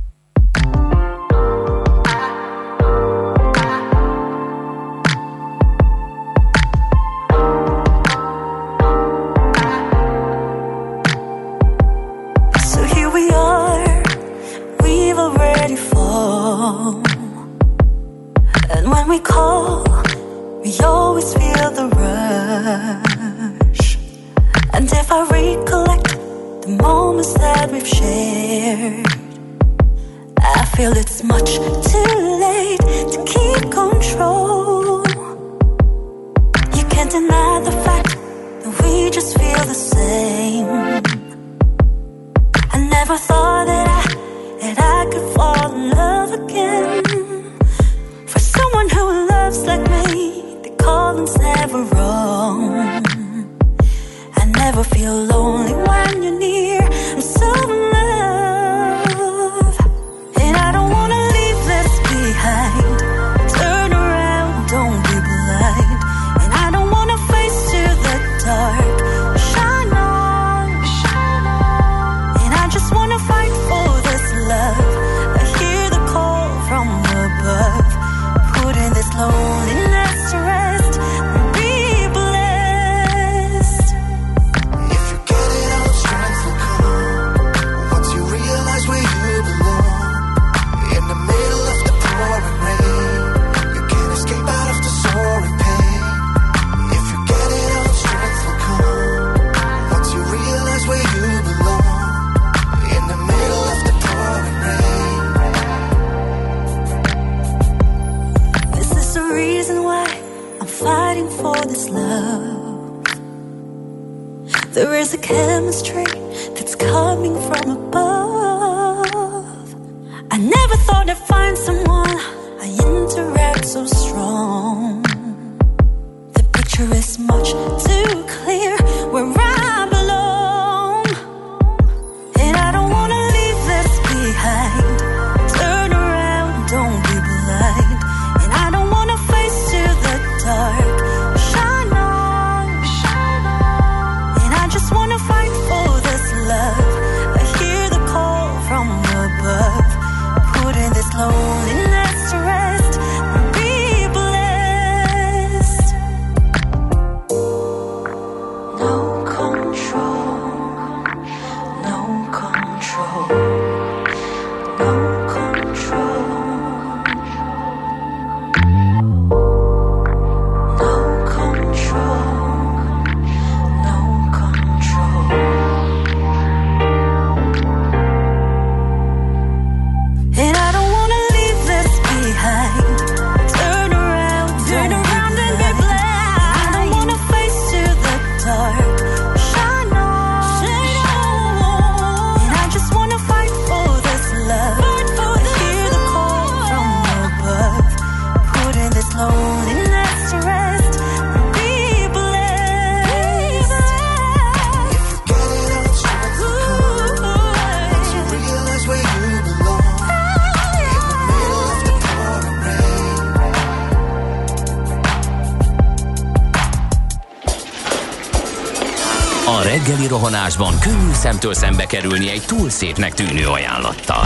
Rohanásban könnyű szemtől szembe kerülni egy túl szépnek tűnő ajánlattal.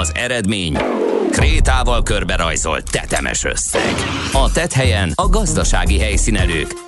Az eredmény krétával körberajzolt tetemes összeg. A tethelyen a gazdasági helyszínelők,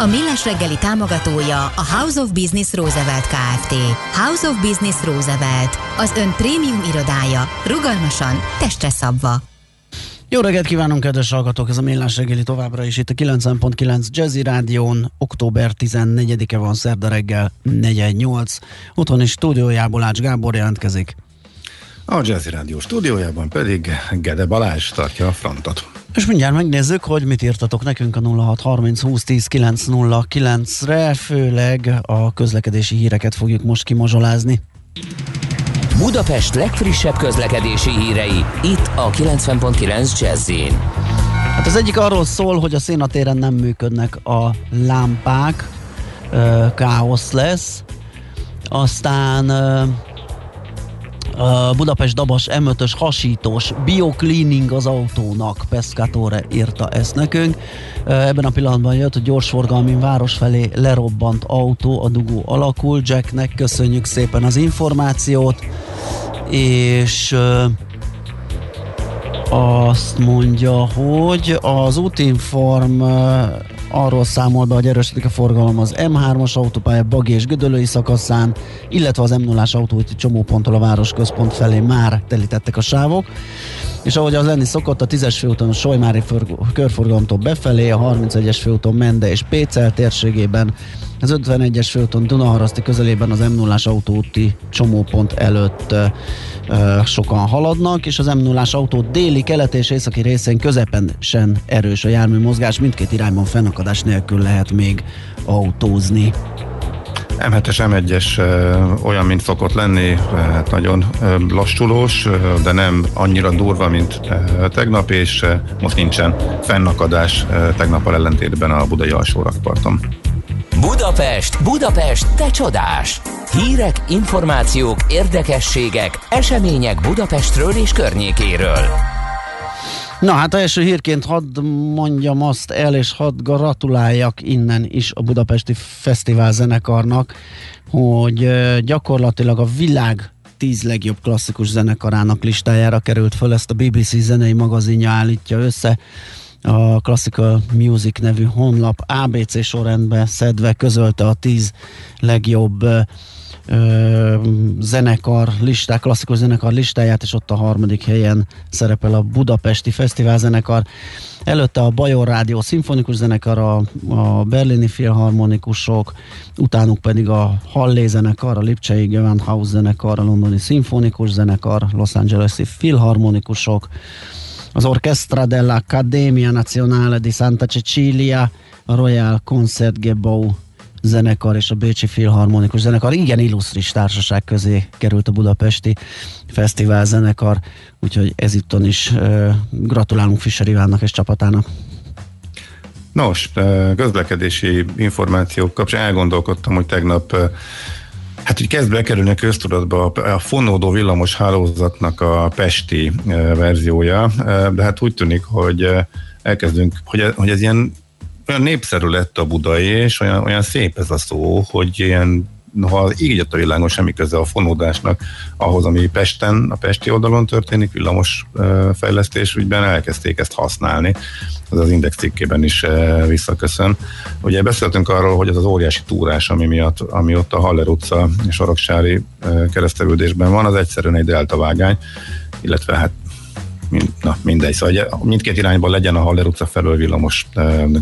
A Millás reggeli támogatója a House of Business Roosevelt Kft. House of Business Roosevelt, az ön prémium irodája, rugalmasan, testre szabva. Jó reggelt kívánunk, kedves hallgatók! Ez a Millás reggeli továbbra is itt a 90.9 Jazzy Rádión. Október 14-e van, szerda reggel 418. Otthoni stúdiójából Ács Gábor jelentkezik. A Jazzy Rádió stúdiójában pedig Gede Balázs tartja a frontot. És mindjárt megnézzük, hogy mit írtatok nekünk a 0630 20 10 909-re, főleg a közlekedési híreket fogjuk most kimazsolázni. Budapest legfrissebb közlekedési hírei, itt a 90.9 jazz Hát az egyik arról szól, hogy a szénatéren nem működnek a lámpák, káosz lesz. Aztán a Budapest Dabas M5-ös hasítós biocleaning az autónak, Pescatore írta ezt nekünk. Ebben a pillanatban jött, hogy gyorsforgalmi város felé lerobbant autó, a dugó alakul. Jacknek köszönjük szépen az információt, és azt mondja, hogy az útinform arról számol be, hogy erősödik a forgalom az M3-as autópálya Bagi és Gödöllői szakaszán, illetve az m 0 autóúti csomóponttól a városközpont felé már telítettek a sávok. És ahogy az lenni szokott, a 10-es főúton a Solymári körforgalomtól befelé, a 31-es főúton Mende és Pécel térségében, az 51-es főúton Dunaharaszti közelében az m 0 autóúti csomópont előtt ö, sokan haladnak, és az m 0 autó déli, kelet és északi részén közepen erős a jármű mozgás, mindkét irányban fennakadás nélkül lehet még autózni. M7-es, M1-es ö, olyan, mint szokott lenni, hát nagyon lassulós, de nem annyira durva, mint tegnap, és most nincsen fennakadás tegnappal ellentétben a budai alsó rakparton. Budapest, Budapest, te csodás! Hírek, információk, érdekességek, események Budapestről és környékéről. Na hát első hírként hadd mondjam azt el, és hadd gratuláljak innen is a Budapesti Fesztivál zenekarnak, hogy gyakorlatilag a világ tíz legjobb klasszikus zenekarának listájára került föl, ezt a BBC zenei magazinja állítja össze, a Classical Music nevű honlap ABC sorrendbe szedve közölte a tíz legjobb zenekar listák, klasszikus zenekar listáját, és ott a harmadik helyen szerepel a Budapesti Fesztivál zenekar. Előtte a Bajor Rádió szimfonikus zenekar, a, a berlini filharmonikusok, utánuk pedig a Hallé zenekar, a Lipcsei Gewandhaus zenekar, a londoni szimfonikus zenekar, Los Angeles-i filharmonikusok, az Orchestra dell'Accademia Nazionale di Santa Cecilia, a Royal Concertgebouw zenekar és a Bécsi Filharmonikus zenekar igen illusztris társaság közé került a budapesti fesztivál zenekar, úgyhogy ezúton is uh, gratulálunk Fischer Ivánnak és csapatának. Nos, közlekedési információk kapcsán elgondolkodtam, hogy tegnap Hát, hogy kezd bekerülni a köztudatba a fonódó villamos hálózatnak a pesti verziója, de hát úgy tűnik, hogy elkezdünk, hogy, hogy ez ilyen olyan népszerű lett a budai, és olyan, olyan szép ez a szó, hogy ilyen ha így a világon semmi köze a fonódásnak ahhoz, ami Pesten, a Pesti oldalon történik, villamos fejlesztés ügyben elkezdték ezt használni. Ez az Index cikkében is visszaköszön. Ugye beszéltünk arról, hogy az az óriási túrás, ami, miatt, ami ott a Haller utca és Aroksári keresztelődésben van, az egyszerűen egy deltavágány, illetve hát mind, na, mindegy, szóval mindkét irányban legyen a Haller utca felől villamos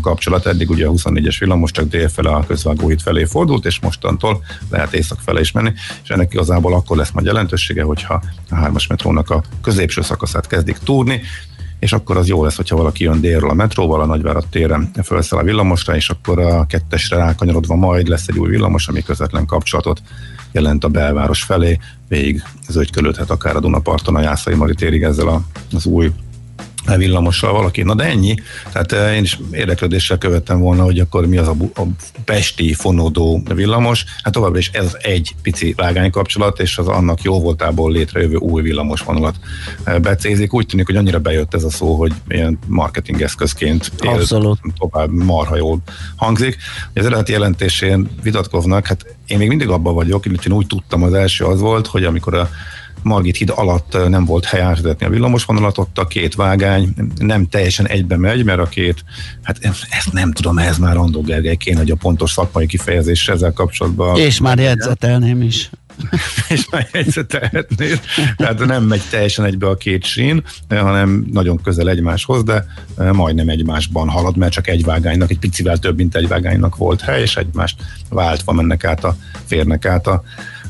kapcsolat. Eddig ugye a 24-es villamos csak dél fele a közvágóhíd felé fordult, és mostantól lehet észak fele is menni, és ennek igazából akkor lesz majd jelentősége, hogyha a hármas metrónak a középső szakaszát kezdik túrni, és akkor az jó lesz, hogyha valaki jön délről a metróval, a Nagyvárad téren felszáll a villamosra, és akkor a kettesre rákanyarodva majd lesz egy új villamos, ami közvetlen kapcsolatot jelent a belváros felé, végig zögykölődhet akár a Dunaparton a Jászai Mari térig ezzel a, az új villamossal valaki. Na de ennyi. Tehát eh, én is érdeklődéssel követtem volna, hogy akkor mi az a, a pesti fonódó villamos. Hát továbbra is ez egy pici vágánykapcsolat, és az annak jó voltából létrejövő új villamos vonalat eh, becézik. Úgy tűnik, hogy annyira bejött ez a szó, hogy ilyen marketing eszközként Abszolút. tovább marha jól hangzik. Az eredeti jelentésén vitatkoznak, hát én még mindig abban vagyok, illetve úgy tudtam, az első az volt, hogy amikor a Margit híd alatt nem volt hely átvezetni a villamosvonalat, ott a két vágány nem teljesen egybe megy, mert a két, hát ezt nem tudom, ehhez már Andó Gergely kéne, hogy a pontos szakmai kifejezés ezzel kapcsolatban. És már jegyzetelném is. és már jegyzetelhetnéd. Tehát nem megy teljesen egybe a két sín, hanem nagyon közel egymáshoz, de majdnem egymásban halad, mert csak egy vágánynak, egy picivel több, mint egy vágánynak volt hely, és egymást váltva mennek át a, férnek át a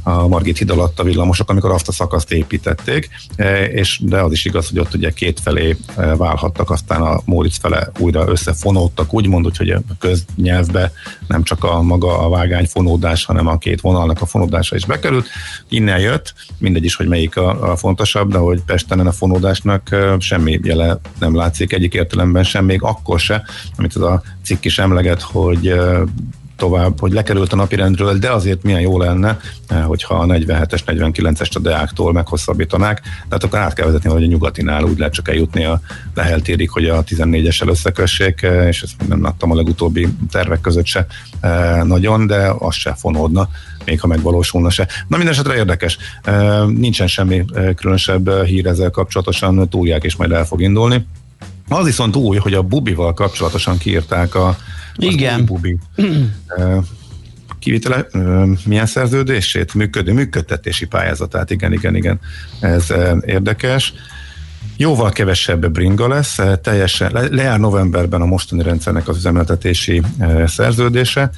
a Margit híd alatt a villamosok, amikor azt a szakaszt építették, e, és de az is igaz, hogy ott ugye két felé e, válhattak, aztán a Móricz fele újra összefonódtak, úgymond, hogy a köznyelvbe nem csak a maga a vágány fonódás, hanem a két vonalnak a fonódása is bekerült. Innen jött, mindegy is, hogy melyik a, a fontosabb, de hogy Pesten a fonódásnak e, semmi jele nem látszik egyik értelemben sem, még akkor se, amit az a cikk is emleget, hogy tovább, hogy lekerült a napirendről, de azért milyen jó lenne, eh, hogyha a 47-es, 49-es a Deáktól meghosszabbítanák, tehát akkor át kell vezetni, hogy a nyugatinál úgy lehet csak eljutni a Lehel térig, hogy a 14-essel összekössék, eh, és ezt nem láttam a legutóbbi tervek között se eh, nagyon, de az se fonódna még ha megvalósulna se. Na minden esetre érdekes. Nincsen semmi különösebb hír ezzel kapcsolatosan, túlják és majd el fog indulni. Az viszont új, hogy a Bubival kapcsolatosan kiírták a Igen. Bubi kivitele, milyen szerződését? Működő, működtetési pályázatát, igen, igen, igen. Ez érdekes. Jóval kevesebb bringa lesz, teljesen, le, lejár novemberben a mostani rendszernek az üzemeltetési szerződése.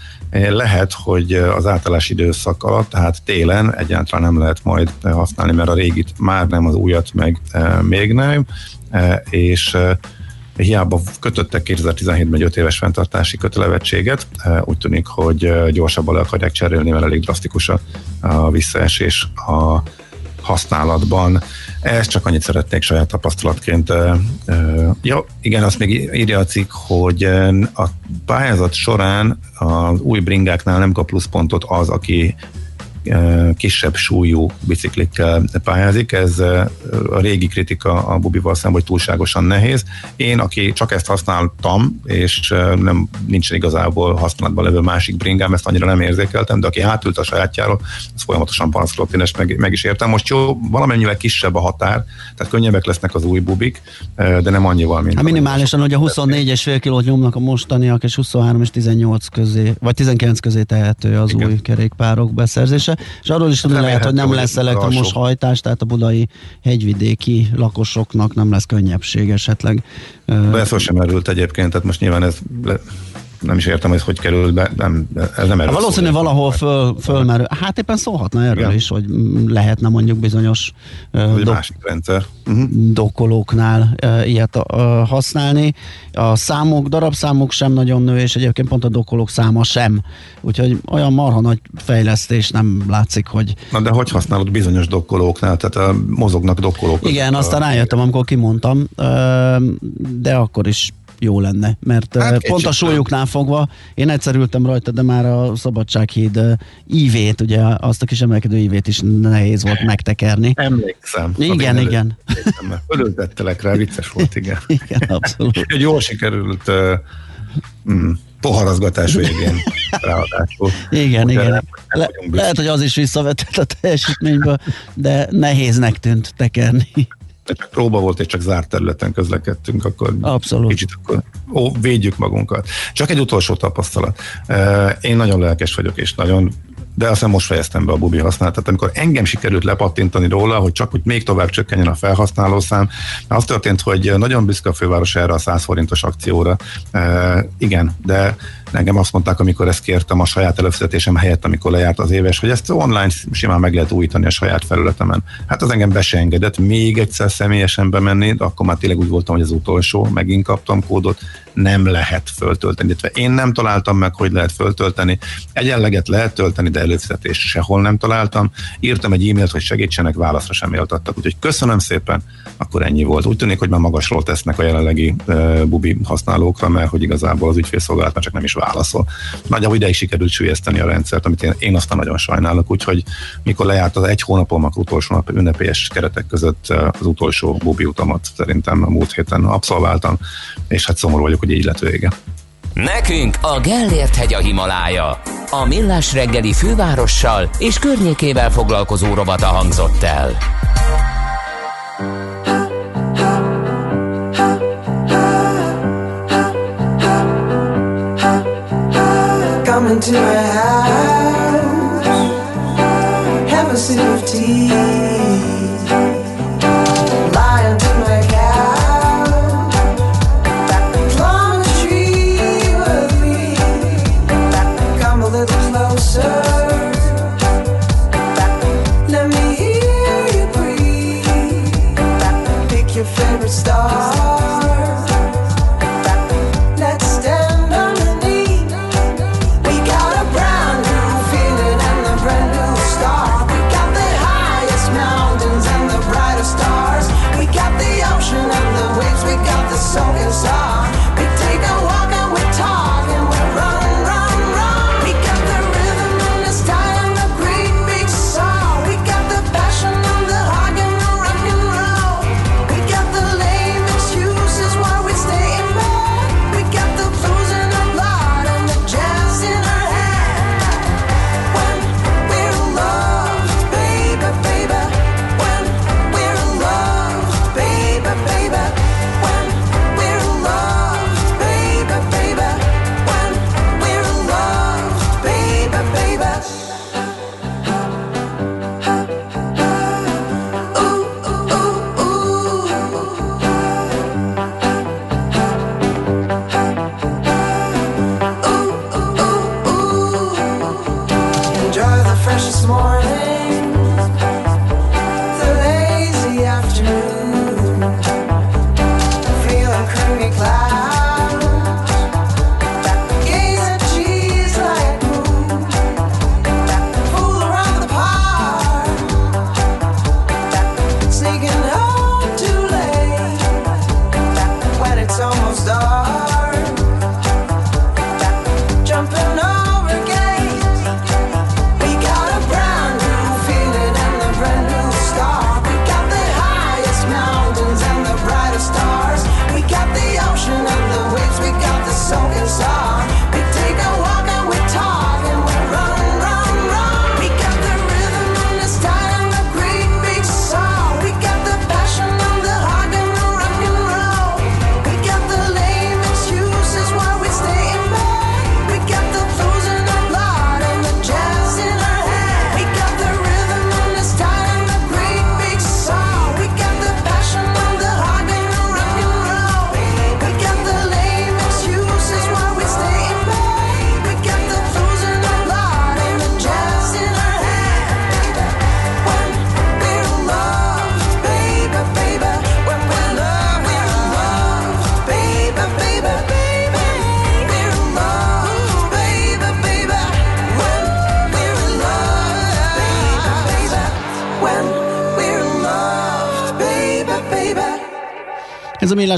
Lehet, hogy az általási időszak alatt, tehát télen egyáltalán nem lehet majd használni, mert a régit már nem, az újat meg még nem, és hiába kötöttek 2017-ben egy 5 éves fenntartási kötelevettséget, úgy tűnik, hogy gyorsabban le akarják cserélni, mert elég drasztikus a, visszaesés a használatban. Ezt csak annyit szeretnék saját tapasztalatként. Ja, igen, azt még írja a cikk, hogy a pályázat során az új bringáknál nem kap pluszpontot az, aki e, kisebb súlyú biciklikkel pályázik. Ez a régi kritika a Bubival szemben, hogy túlságosan nehéz. Én, aki csak ezt használtam, és nem nincsen igazából használatban levő másik bringám, ezt annyira nem érzékeltem, de aki hátült a sajátjáról, az folyamatosan panaszkodott, én ezt meg, meg is értem. Most jó, valamennyivel kisebb a határ, tehát könnyebbek lesznek az új bubik, de nem annyival, mint... Hát minimálisan, hogy a 24,5 kilót nyomnak a mostaniak, és 23 és 18 közé, vagy 19 közé tehető az Igen. új kerékpárok beszerzése. És arról is tudni lehet, hogy nem lesz elektromos hajtás, tehát a budai hegyvidéki lakosoknak nem lesz könnyebbség esetleg. De ez sem erült egyébként, tehát most nyilván ez nem is értem, hogy hogy került be, nem, ez nem erről hát Valószínűleg valahol föl, fölmerül. Hát éppen szólhatna erről Igen. is, hogy lehetne mondjuk bizonyos uh, do- másik rendszer. Uh-huh. dokkolóknál uh, ilyet uh, használni. A számok, darabszámok sem nagyon nő, és egyébként pont a dokkolók száma sem. Úgyhogy olyan marha nagy fejlesztés nem látszik, hogy... Na de hogy használod bizonyos dokkolóknál? Tehát uh, mozognak dokkolók. Igen, aztán rájöttem, amikor kimondtam, uh, de akkor is jó lenne, mert hát pont a súlyuknál fogva, én egyszer ültem rajta, de már a Szabadsághíd ívét, ugye azt a kis emelkedő ívét is nehéz volt megtekerni. Emlékszem. Igen, igen. Fölültettelek rá, vicces volt, igen. igen, abszolút. Egy jól sikerült uh, mm, poharazgatás végén ráadásul. Igen, Ugye igen. Le, lehet, hogy az is visszavetett a teljesítményből, de nehéznek tűnt tekerni csak próba volt, és csak zárt területen közlekedtünk, akkor Abszolút. kicsit akkor ó, védjük magunkat. Csak egy utolsó tapasztalat. Én nagyon lelkes vagyok, és nagyon de aztán most fejeztem be a bubi használatát. Amikor engem sikerült lepattintani róla, hogy csak hogy még tovább csökkenjen a felhasználószám, az történt, hogy nagyon büszke a főváros erre a 100 forintos akcióra. E, igen, de Engem azt mondták, amikor ezt kértem a saját előfizetésem helyett, amikor lejárt az éves, hogy ezt online simán meg lehet újítani a saját felületemen. Hát az engem be se engedett még egyszer személyesen bemenni, de akkor már tényleg úgy voltam, hogy az utolsó, megint kaptam kódot, nem lehet föltölteni. Én nem találtam meg, hogy lehet föltölteni. Egyenleget lehet tölteni, de előfizetés sehol nem találtam. Írtam egy e-mailt, hogy segítsenek, válaszra sem éltattak. Úgyhogy köszönöm szépen, akkor ennyi volt. Úgy tűnik, hogy már magasról tesznek a jelenlegi uh, bubi használókra, mert hogy igazából az ügyfélszolgálat már csak nem is válaszol. Nagyjából ideig sikerült sülyezteni a rendszert, amit én, én aztán nagyon sajnálok, úgyhogy mikor lejárt az egy hónapom, akkor utolsó nap ünnepélyes keretek között az utolsó bubi utamat szerintem a múlt héten abszolváltam, és hát szomorú vagyok, hogy így lett vége. Nekünk a Gellért hegy a Himalája. A Millás reggeli fővárossal és környékével foglalkozó robata hangzott el. come into my house, have a sip of tea.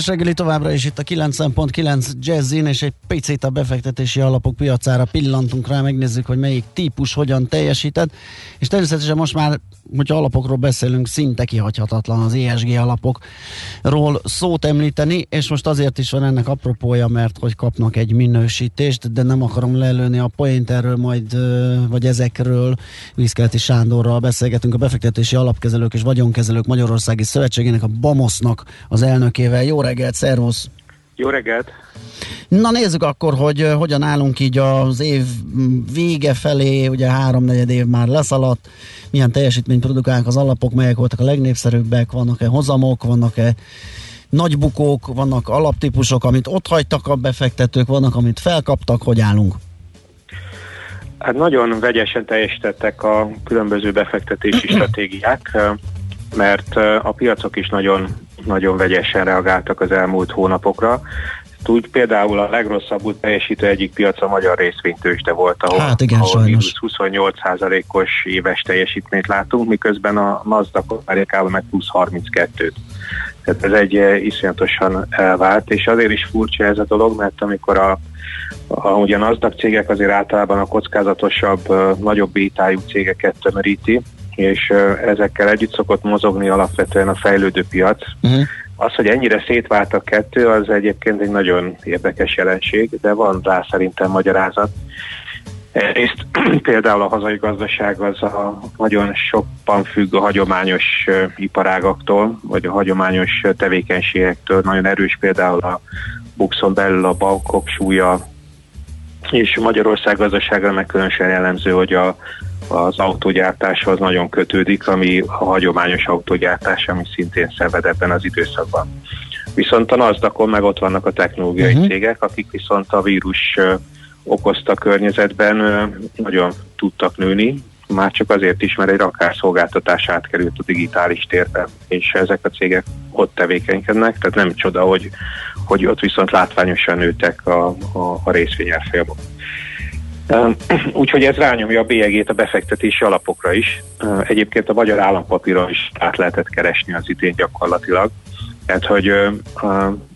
Millás reggeli továbbra is itt a 90.9 Jazzin, és egy picit a befektetési alapok piacára pillantunk rá, megnézzük, hogy melyik típus hogyan teljesített, és természetesen most már, hogyha alapokról beszélünk, szinte kihagyhatatlan az ESG alapokról szót említeni, és most azért is van ennek apropója, mert hogy kapnak egy minősítést, de nem akarom lelőni a point erről majd, vagy ezekről Viszkelti Sándorral beszélgetünk a befektetési alapkezelők és vagyonkezelők Magyarországi Szövetségének, a BAMOS-nak az elnökével. Jó reggelt, szervusz! Jó reggelt! Na nézzük akkor, hogy hogyan állunk így az év vége felé, ugye háromnegyed év már leszaladt, milyen teljesítményt produkálnak az alapok, melyek voltak a legnépszerűbbek, vannak-e hozamok, vannak-e nagy bukók, vannak alaptípusok, amit ott hagytak a befektetők, vannak, amit felkaptak, hogy állunk? Hát nagyon vegyesen teljesítettek a különböző befektetési stratégiák, mert a piacok is nagyon, nagyon vegyesen reagáltak az elmúlt hónapokra. Úgy például a legrosszabbul teljesítő egyik piac a magyar részvénytősde volt, ahol, Hát igen, ahol sajnos. mínusz 28%-os éves teljesítményt látunk, miközben a Nasdaq Amerikában meg plusz 32-t. Tehát ez egy eh, iszonyatosan elvált, és azért is furcsa ez a dolog, mert amikor a, a ugye a Nasdaq cégek azért általában a kockázatosabb, eh, nagyobb bétájú cégeket tömöríti, és eh, ezekkel együtt szokott mozogni alapvetően a fejlődő piac. Uh-huh. Az, hogy ennyire szétvált a kettő, az egyébként egy nagyon érdekes jelenség, de van rá szerintem magyarázat. Egyrészt például a hazai gazdaság az a nagyon sokban függ a hagyományos iparágaktól, vagy a hagyományos tevékenységektől. Nagyon erős például a buxon belül a bankok súlya, és Magyarország gazdaságra meg különösen jellemző, hogy a, az autógyártáshoz nagyon kötődik, ami a hagyományos autógyártás, ami szintén szenved ebben az időszakban. Viszont a nasdaq meg ott vannak a technológiai uh-huh. cégek, akik viszont a vírus okozta környezetben nagyon tudtak nőni, már csak azért is, mert egy rakárszolgáltatás átkerült a digitális térbe, és ezek a cégek ott tevékenykednek, tehát nem csoda, hogy, hogy ott viszont látványosan nőttek a, a, a részvényárfolyamok. Úgyhogy ez rányomja a bélyegét a befektetési alapokra is. Egyébként a magyar állampapíron is át lehetett keresni az idén gyakorlatilag. Tehát, hogy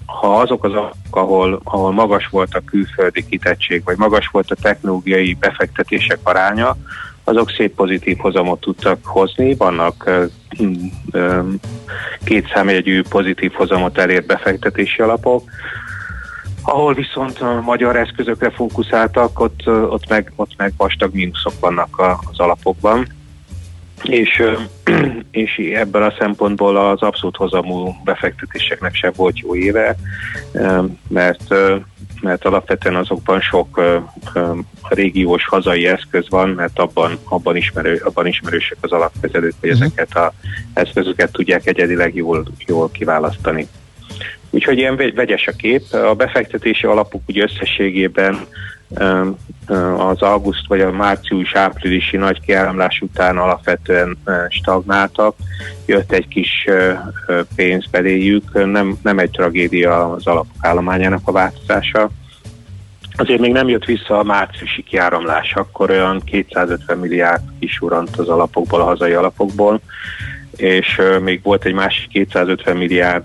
ha azok az alapok, ahol, ahol magas volt a külföldi kitettség, vagy magas volt a technológiai befektetések aránya, azok szép pozitív hozamot tudtak hozni. Vannak üm, két számjegyű pozitív hozamot elért befektetési alapok, ahol viszont a magyar eszközökre fókuszáltak, ott, ott, meg, ott meg vastag mínuszok vannak az alapokban. És, és ebből a szempontból az abszolút hozamú befektetéseknek sem volt jó éve, mert, mert alapvetően azokban sok régiós hazai eszköz van, mert abban, abban, ismerő, abban ismerősek az alapkezelők, hogy ezeket az eszközöket tudják egyedileg jól, jól kiválasztani. Úgyhogy ilyen vegy- vegyes a kép. A befektetési alapok ugye összességében az auguszt vagy a március-áprilisi nagy kiáramlás után alapvetően stagnáltak. Jött egy kis pénz beléjük, nem, nem egy tragédia az alapok állományának a változása. Azért még nem jött vissza a márciusi kiáramlás, akkor olyan 250 milliárd kisurant az alapokból, a hazai alapokból és még volt egy másik 250 milliárd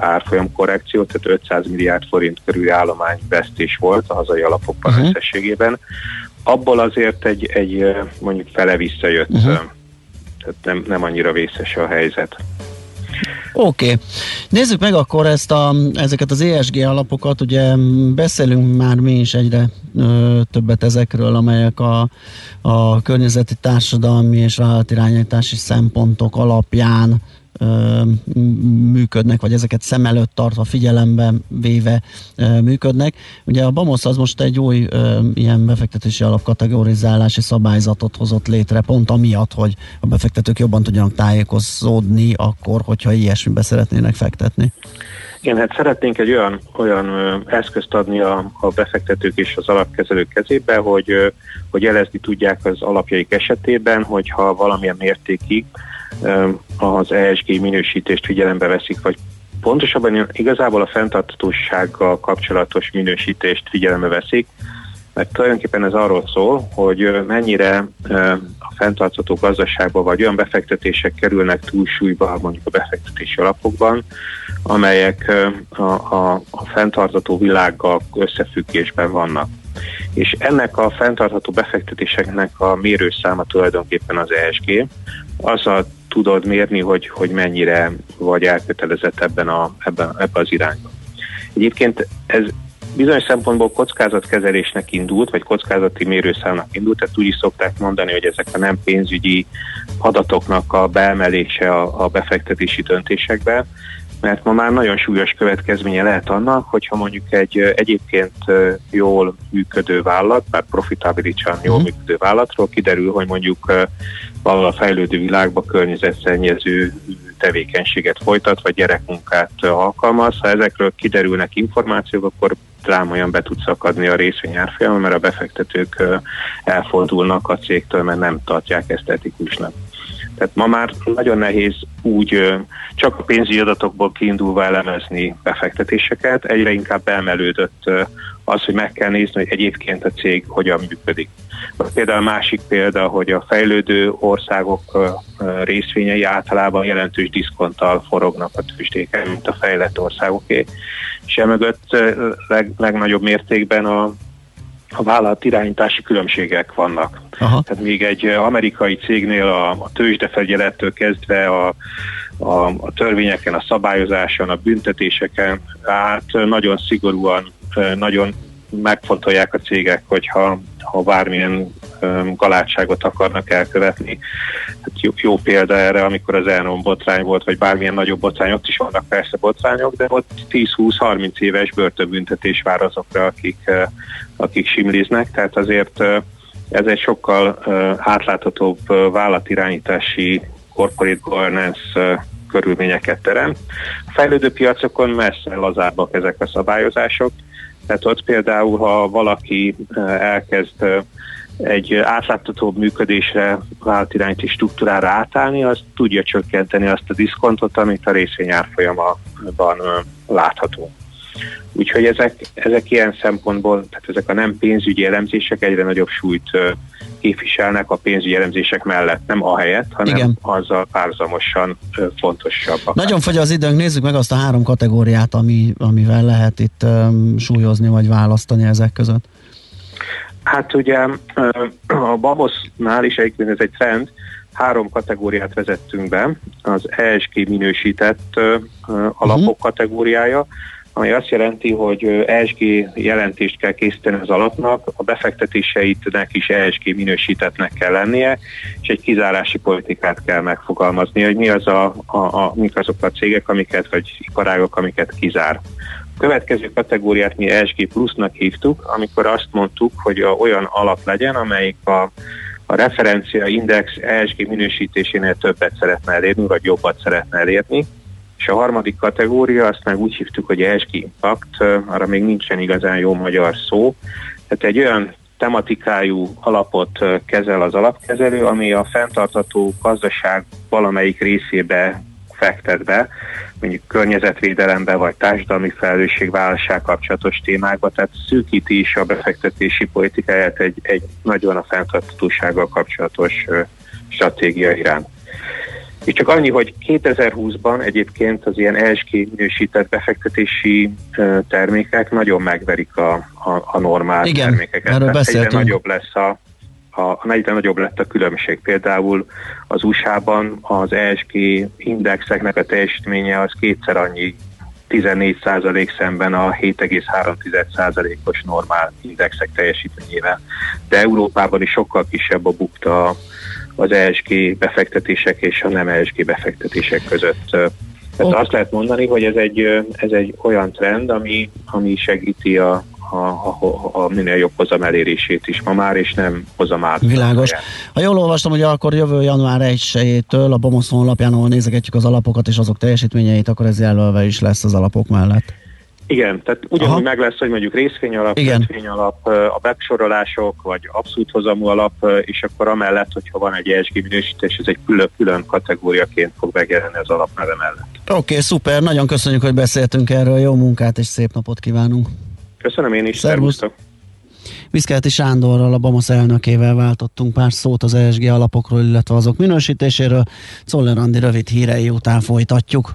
árfolyam korrekció, tehát 500 milliárd forint körül állományvesztés volt a hazai alapokban uh-huh. összességében. Abból azért egy, egy mondjuk fele visszajött, uh-huh. tehát nem, nem annyira vészes a helyzet. Oké, okay. nézzük meg akkor ezt a, ezeket az ESG alapokat, ugye beszélünk már mi is egyre ö, többet ezekről, amelyek a, a környezeti, társadalmi és vállalatirányítási szempontok alapján működnek, vagy ezeket szem előtt tartva, figyelembe véve működnek. Ugye a BAMOSZ az most egy új ilyen befektetési alapkategorizálási szabályzatot hozott létre, pont amiatt, hogy a befektetők jobban tudjanak tájékozódni akkor, hogyha ilyesmibe szeretnének fektetni. Igen, hát szeretnénk egy olyan, olyan eszközt adni a, a befektetők és az alapkezelők kezébe, hogy, hogy jelezni tudják az alapjaik esetében, hogyha valamilyen mértékig az ESG minősítést figyelembe veszik, vagy pontosabban igazából a fenntartatósággal kapcsolatos minősítést figyelembe veszik, mert tulajdonképpen ez arról szól, hogy mennyire a fenntartható gazdaságban vagy olyan befektetések kerülnek túlsúlyba mondjuk a befektetési alapokban, amelyek a, a, a fenntartható világgal összefüggésben vannak. És ennek a fenntartható befektetéseknek a mérőszáma tulajdonképpen az ESG. Azzal tudod mérni, hogy, hogy mennyire vagy elkötelezett ebben, a, ebben, ebben az irányban. Egyébként ez bizonyos szempontból kockázatkezelésnek indult, vagy kockázati mérőszámnak indult, tehát úgy is szokták mondani, hogy ezek a nem pénzügyi adatoknak a beemelése a, a befektetési döntésekbe, mert ma már nagyon súlyos következménye lehet annak, hogyha mondjuk egy egyébként jól működő vállalat, bár profitabilitán jól mhm. működő vállalatról kiderül, hogy mondjuk valahol a fejlődő világban környezetszennyező tevékenységet folytat, vagy gyerekmunkát alkalmaz. Ha ezekről kiderülnek információk, akkor drámaian be tud szakadni a részvényárfolyam, mert a befektetők elfordulnak a cégtől, mert nem tartják ezt etikusnak. Tehát ma már nagyon nehéz úgy csak a pénzügyi adatokból kiindulva elemezni befektetéseket, egyre inkább beemelődött az, hogy meg kell nézni, hogy egyébként a cég hogyan működik. Például másik példa, hogy a fejlődő országok részvényei általában jelentős diszkonttal forognak a tőzsdéken, mint a fejlett országoké. És emögött leg, legnagyobb mértékben a a vállalat irányítási különbségek vannak. Aha. Tehát még egy amerikai cégnél a, a tőzsdefegyelettől kezdve a, a, a törvényeken, a szabályozáson, a büntetéseken át nagyon szigorúan, nagyon megfontolják a cégek, hogyha ha bármilyen galátságot akarnak elkövetni. Hát jó, jó példa erre, amikor az Elnon botrány volt, vagy bármilyen nagyobb botrány, ott is vannak persze botrányok, de ott 10-20-30 éves börtönbüntetés vár azokra, akik, akik simliznek, tehát azért ez egy sokkal átláthatóbb vállalatirányítási corporate governance körülményeket teremt. A fejlődő piacokon messze lazábbak ezek a szabályozások, tehát ott például, ha valaki elkezd egy átláthatóbb működésre, vállalatirányíti struktúrára átállni, az tudja csökkenteni azt a diszkontot, amit a részvényárfolyamban látható. Úgyhogy ezek, ezek ilyen szempontból, tehát ezek a nem pénzügyi elemzések egyre nagyobb súlyt képviselnek a pénzügyi elemzések mellett, nem a helyet, hanem Igen. azzal párzamosan fontosabbak. Nagyon fogy az időnk, nézzük meg azt a három kategóriát, ami, amivel lehet itt um, súlyozni vagy választani ezek között. Hát ugye a Babosnál is egyébként ez egy trend, három kategóriát vezettünk be, az ESG minősített alapok uh-huh. kategóriája, ami azt jelenti, hogy ESG jelentést kell készíteni az alapnak, a befektetéseitnek is ESG minősítetnek kell lennie, és egy kizárási politikát kell megfogalmazni, hogy mi az a, a, a, mik azok a cégek, amiket, vagy iparágok, amiket kizár. A következő kategóriát mi ESG plusznak hívtuk, amikor azt mondtuk, hogy a, olyan alap legyen, amelyik a a referencia index ESG minősítésénél többet szeretne elérni, vagy jobbat szeretne elérni, és a harmadik kategória, azt meg úgy hívtuk, hogy ESG Impact, arra még nincsen igazán jó magyar szó. Tehát egy olyan tematikájú alapot kezel az alapkezelő, ami a fenntartató gazdaság valamelyik részébe fektet be, mondjuk környezetvédelembe vagy társadalmi felelősségvállalással kapcsolatos témákba, tehát szűkíti is a befektetési politikáját egy, egy nagyon a fenntartatósággal kapcsolatos stratégia iránt. És csak annyi, hogy 2020-ban egyébként az ilyen ESG minősített befektetési termékek nagyon megverik a, a, a normál Igen, termékeket. Erről beszéltünk. Egyre nagyobb lesz a, a, egyre nagyobb lett a különbség. Például az USA-ban az ESG indexeknek a teljesítménye az kétszer annyi 14% szemben a 7,3%-os normál indexek teljesítményével. De Európában is sokkal kisebb a bukta az ESG befektetések és a nem ESG befektetések között. Tehát azt lehet mondani, hogy ez egy, ez egy olyan trend, ami, ami segíti a, a, a, a minél jobb hozam elérését is ma már, és nem hozam át. Világos. Ha jól olvastam, hogy akkor jövő január 1-től a Bomoszon alapján, ahol nézegetjük az alapokat és azok teljesítményeit, akkor ez jelölve is lesz az alapok mellett. Igen, tehát ugyanúgy Aha. meg lesz, hogy mondjuk részvényalap, alap, a besorolások, vagy abszolút hozamú alap, és akkor amellett, hogyha van egy ESG minősítés, ez egy külön, külön kategóriaként fog megjelenni az alapneve mellett. Oké, okay, szuper, nagyon köszönjük, hogy beszéltünk erről, jó munkát és szép napot kívánunk! Köszönöm én is, szervusztok! Viszkeleti Sándorral, a BAMASZ elnökével váltottunk pár szót az ESG alapokról, illetve azok minősítéséről. Czoller Andi rövid hírei után folytatjuk.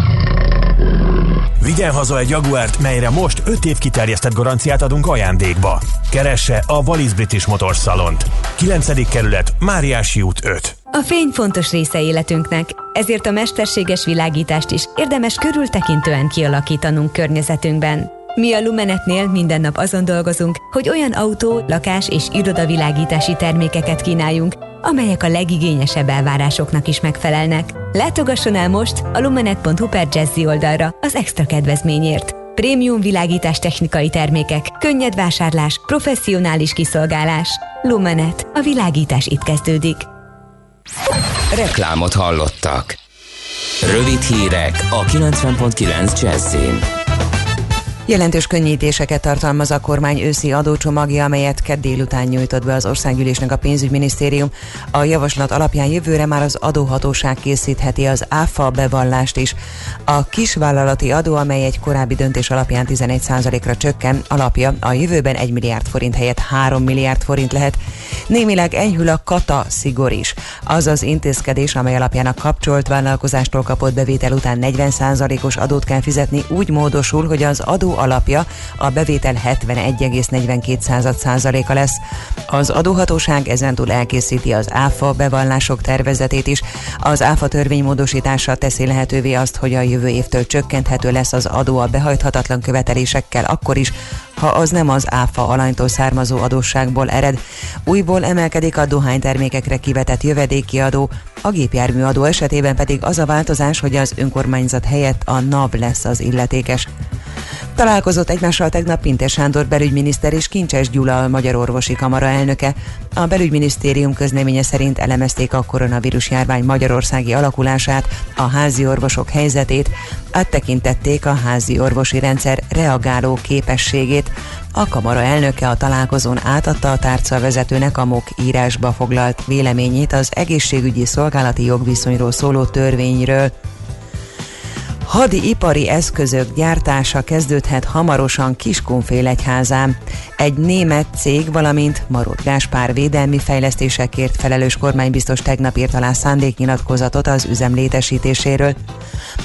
Vigyen haza egy Jaguárt, melyre most 5 év kiterjesztett garanciát adunk ajándékba. Keresse a Wallis British Motors Salont. 9. kerület, Máriási út 5. A fény fontos része életünknek, ezért a mesterséges világítást is érdemes körültekintően kialakítanunk környezetünkben. Mi a Lumenetnél minden nap azon dolgozunk, hogy olyan autó, lakás és irodavilágítási termékeket kínáljunk, amelyek a legigényesebb elvárásoknak is megfelelnek. Látogasson el most a lumenet.hu per Jazzy oldalra az extra kedvezményért. Prémium világítás technikai termékek, könnyed vásárlás, professzionális kiszolgálás. Lumenet. A világítás itt kezdődik. Reklámot hallottak. Rövid hírek a 90.9 Jazzin. Jelentős könnyítéseket tartalmaz a kormány őszi adócsomagja, amelyet kedd délután nyújtott be az országgyűlésnek a pénzügyminisztérium. A javaslat alapján jövőre már az adóhatóság készítheti az áfa bevallást is. A kisvállalati adó, amely egy korábbi döntés alapján 11%-ra csökken, alapja a jövőben 1 milliárd forint helyett 3 milliárd forint lehet. Némileg enyhül a kata szigor is. Az az intézkedés, amely alapján a kapcsolt vállalkozástól kapott bevétel után 40%-os adót kell fizetni, úgy módosul, hogy az adó alapja a bevétel 71,42 százaléka lesz. Az adóhatóság ezentúl elkészíti az ÁFA bevallások tervezetét is. Az ÁFA törvény módosítása teszi lehetővé azt, hogy a jövő évtől csökkenthető lesz az adó a behajthatatlan követelésekkel akkor is, ha az nem az áfa alanytól származó adósságból ered. Újból emelkedik a dohánytermékekre kivetett jövedéki adó, a gépjárműadó esetében pedig az a változás, hogy az önkormányzat helyett a NAV lesz az illetékes. Találkozott egymással tegnap Pintér Sándor belügyminiszter és Kincses Gyula a Magyar Orvosi Kamara elnöke. A belügyminisztérium közleménye szerint elemezték a koronavírus járvány magyarországi alakulását, a házi orvosok helyzetét, áttekintették a házi orvosi rendszer reagáló képességét. A kamara elnöke a találkozón átadta a tárca vezetőnek a MOK írásba foglalt véleményét az egészségügyi szolgálati jogviszonyról szóló törvényről. Hadi ipari eszközök gyártása kezdődhet hamarosan Kiskunfélegyházán. Egy német cég, valamint Marot Gáspár védelmi fejlesztésekért felelős kormánybiztos tegnap írt alá szándéknyilatkozatot az üzem létesítéséről.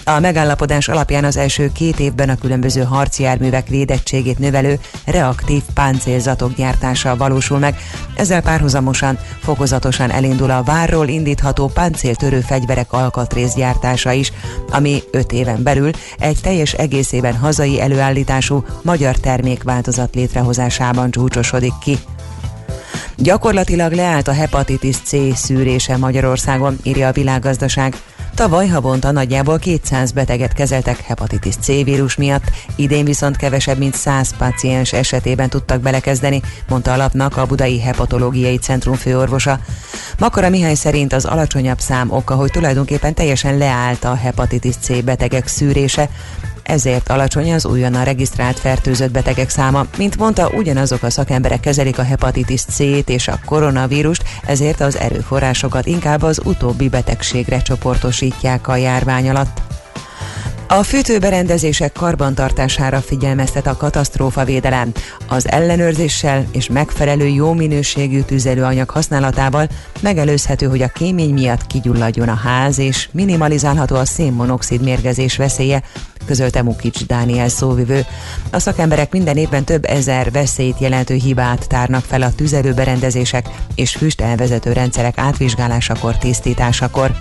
A megállapodás alapján az első két évben a különböző harci járművek védettségét növelő reaktív páncélzatok gyártása valósul meg. Ezzel párhuzamosan fokozatosan elindul a várról indítható páncéltörő fegyverek alkatrészgyártása is, ami öt éven belül egy teljes egészében hazai előállítású magyar termékváltozat létrehozásában csúcsosodik ki. Gyakorlatilag leállt a hepatitis C szűrése Magyarországon, írja a világgazdaság. Tavaly havonta nagyjából 200 beteget kezeltek hepatitis C vírus miatt, idén viszont kevesebb mint 100 paciens esetében tudtak belekezdeni, mondta a lapnak a Budai Hepatológiai Centrum főorvosa. Makara Mihály szerint az alacsonyabb szám oka, hogy tulajdonképpen teljesen leállt a hepatitis C betegek szűrése, ezért alacsony az újonnan regisztrált fertőzött betegek száma. Mint mondta, ugyanazok a szakemberek kezelik a hepatitis C-t és a koronavírust, ezért az erőforrásokat inkább az utóbbi betegségre csoportosítják a járvány alatt. A fűtőberendezések karbantartására figyelmeztet a katasztrófavédelem. Az ellenőrzéssel és megfelelő jó minőségű tüzelőanyag használatával megelőzhető, hogy a kémény miatt kigyulladjon a ház, és minimalizálható a szénmonoxid mérgezés veszélye, közölte Mukics Dániel szóvivő. A szakemberek minden évben több ezer veszélyt jelentő hibát tárnak fel a tüzelőberendezések és füst elvezető rendszerek átvizsgálásakor, tisztításakor.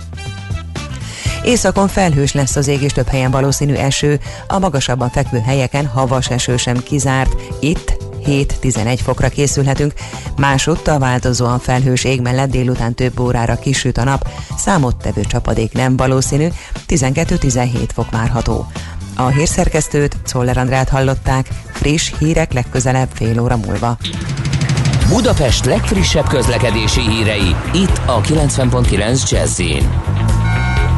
Északon felhős lesz az ég és több helyen valószínű eső, a magasabban fekvő helyeken havas eső sem kizárt. Itt 7-11 fokra készülhetünk, másodt a változóan felhős ég mellett délután több órára kisüt a nap, számottevő csapadék nem valószínű, 12-17 fok várható. A hírszerkesztőt, Czoller Andrát hallották, friss hírek legközelebb fél óra múlva. Budapest legfrissebb közlekedési hírei, itt a 90.9 jazz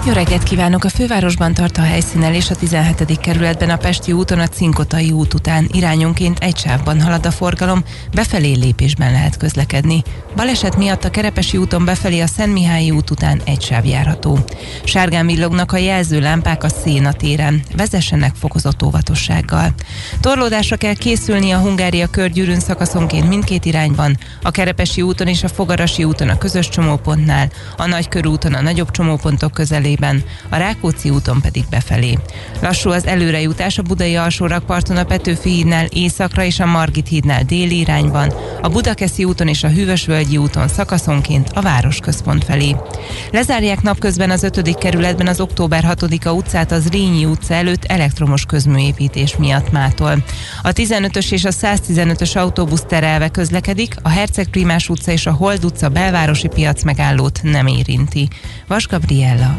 jó reggelt kívánok! A fővárosban tart a helyszínen és a 17. kerületben a Pesti úton a Cinkotai út után irányonként egy sávban halad a forgalom, befelé lépésben lehet közlekedni. Baleset miatt a Kerepesi úton befelé a Szentmihályi út után egy sáv járható. Sárgán villognak a jelzőlámpák a Széna téren. Vezessenek fokozott óvatossággal. Torlódásra kell készülni a Hungária körgyűrűn szakaszonként mindkét irányban, a Kerepesi úton és a Fogarasi úton a közös csomópontnál, a Nagykörúton a nagyobb csomópontok közelében felében, a Rákóczi úton pedig befelé. Lassú az előrejutás a Budai alsórakparton a Petőfi hídnál északra és a Margit hídnál déli irányban, a Budakeszi úton és a Hűvösvölgyi úton szakaszonként a városközpont felé. Lezárják napközben az 5. kerületben az október 6-a utcát az Rényi utca előtt elektromos közműépítés miatt mától. A 15-ös és a 115-ös autóbusz terelve közlekedik, a Herceg Primás utca és a Hold utca belvárosi piac megállót nem érinti. Vas Gabriella,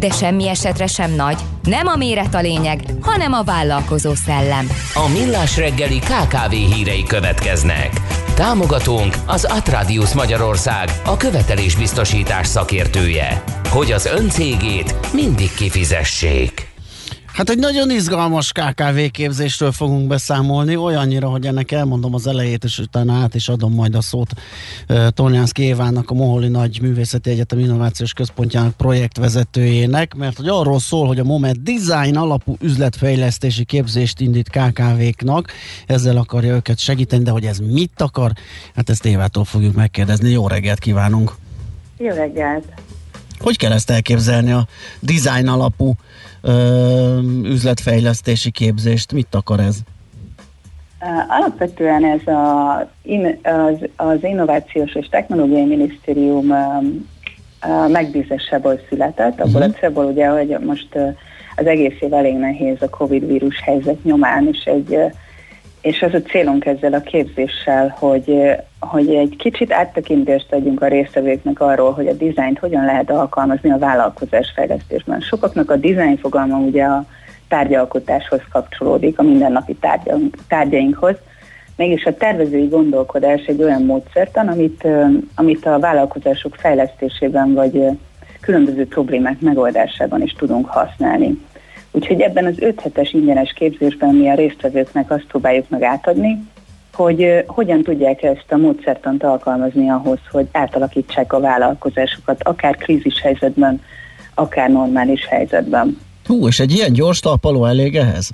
De semmi esetre sem nagy. Nem a méret a lényeg, hanem a vállalkozó szellem. A Millás reggeli KKV hírei következnek. Támogatónk az Atradius Magyarország, a követelésbiztosítás szakértője. Hogy az öncégét mindig kifizessék. Hát egy nagyon izgalmas KKV képzésről fogunk beszámolni, olyannyira, hogy ennek elmondom az elejét, és utána át is adom majd a szót uh, Tornyánszki Évának, a Moholi Nagy Művészeti Egyetem Innovációs Központjának projektvezetőjének, mert hogy arról szól, hogy a Moment design alapú üzletfejlesztési képzést indít KKV-knak, ezzel akarja őket segíteni, de hogy ez mit akar, hát ezt Évától fogjuk megkérdezni. Jó reggelt kívánunk! Jó reggelt! Hogy kell ezt elképzelni a design alapú ö, üzletfejlesztési képzést? Mit akar ez? Alapvetően ez a, az, az Innovációs és Technológiai Minisztérium megbízásából született, abból uh-huh. a célból ugye, hogy most az egész év elég nehéz a Covid vírus helyzet nyomán, és egy és az a célunk ezzel a képzéssel, hogy, hogy egy kicsit áttekintést adjunk a résztvevőknek arról, hogy a dizájnt hogyan lehet alkalmazni a vállalkozás fejlesztésben. Sokaknak a dizájn fogalma ugye a tárgyalkotáshoz kapcsolódik, a mindennapi tárgyaink, tárgyainkhoz, mégis a tervezői gondolkodás egy olyan módszertan, amit, amit a vállalkozások fejlesztésében vagy különböző problémák megoldásában is tudunk használni. Úgyhogy ebben az 5 hetes ingyenes képzésben mi a résztvevőknek azt próbáljuk meg átadni, hogy hogyan tudják ezt a módszertant alkalmazni ahhoz, hogy átalakítsák a vállalkozásokat, akár krízis helyzetben, akár normális helyzetben. Hú, és egy ilyen gyors talpaló elég ehhez?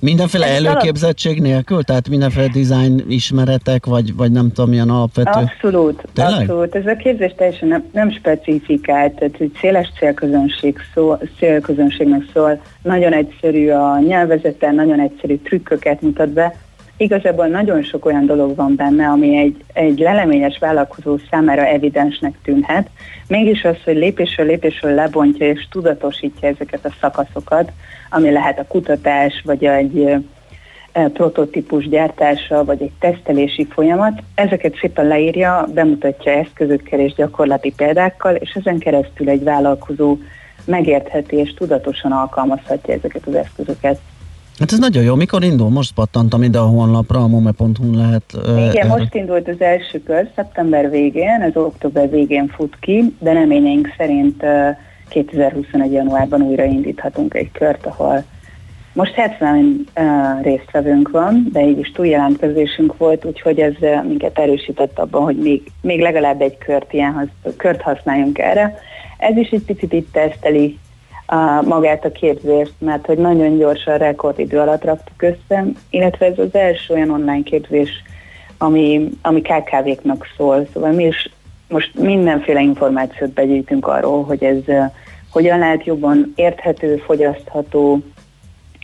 Mindenféle Ez előképzettség nélkül? Tehát mindenféle design ismeretek, vagy, vagy nem tudom, milyen alapvető? Abszolút, Tényleg? abszolút. Ez a képzés teljesen nem, nem specifikált, tehát hogy széles célközönség szó, célközönségnek szól, nagyon egyszerű a nyelvezete, nagyon egyszerű trükköket mutat be. Igazából nagyon sok olyan dolog van benne, ami egy, egy leleményes vállalkozó számára evidensnek tűnhet, mégis az, hogy lépésről lépésről lebontja és tudatosítja ezeket a szakaszokat, ami lehet a kutatás, vagy egy prototípus gyártása, vagy egy tesztelési folyamat. Ezeket szépen leírja, bemutatja eszközökkel és gyakorlati példákkal, és ezen keresztül egy vállalkozó megértheti és tudatosan alkalmazhatja ezeket az eszközöket. Hát ez nagyon jó. Mikor indul? Most pattantam ide a honlapra, a mome.hu lehet. Igen, erre. most indult az első kör, szeptember végén, ez október végén fut ki, de reményeink szerint 2021. januárban újra indíthatunk egy kört, ahol most 70 uh, résztvevőnk van, de így is túljelentkezésünk volt, úgyhogy ez uh, minket erősített abban, hogy még, még legalább egy kört, ilyen hasz, kört használjunk erre. Ez is egy picit itt teszteli uh, magát a képzést, mert hogy nagyon gyorsan, rekordidő alatt raktuk össze, illetve ez az első olyan online képzés, ami, ami KKV-knak szól, szóval mi is most mindenféle információt begyűjtünk arról, hogy ez uh, hogyan lehet jobban érthető, fogyasztható.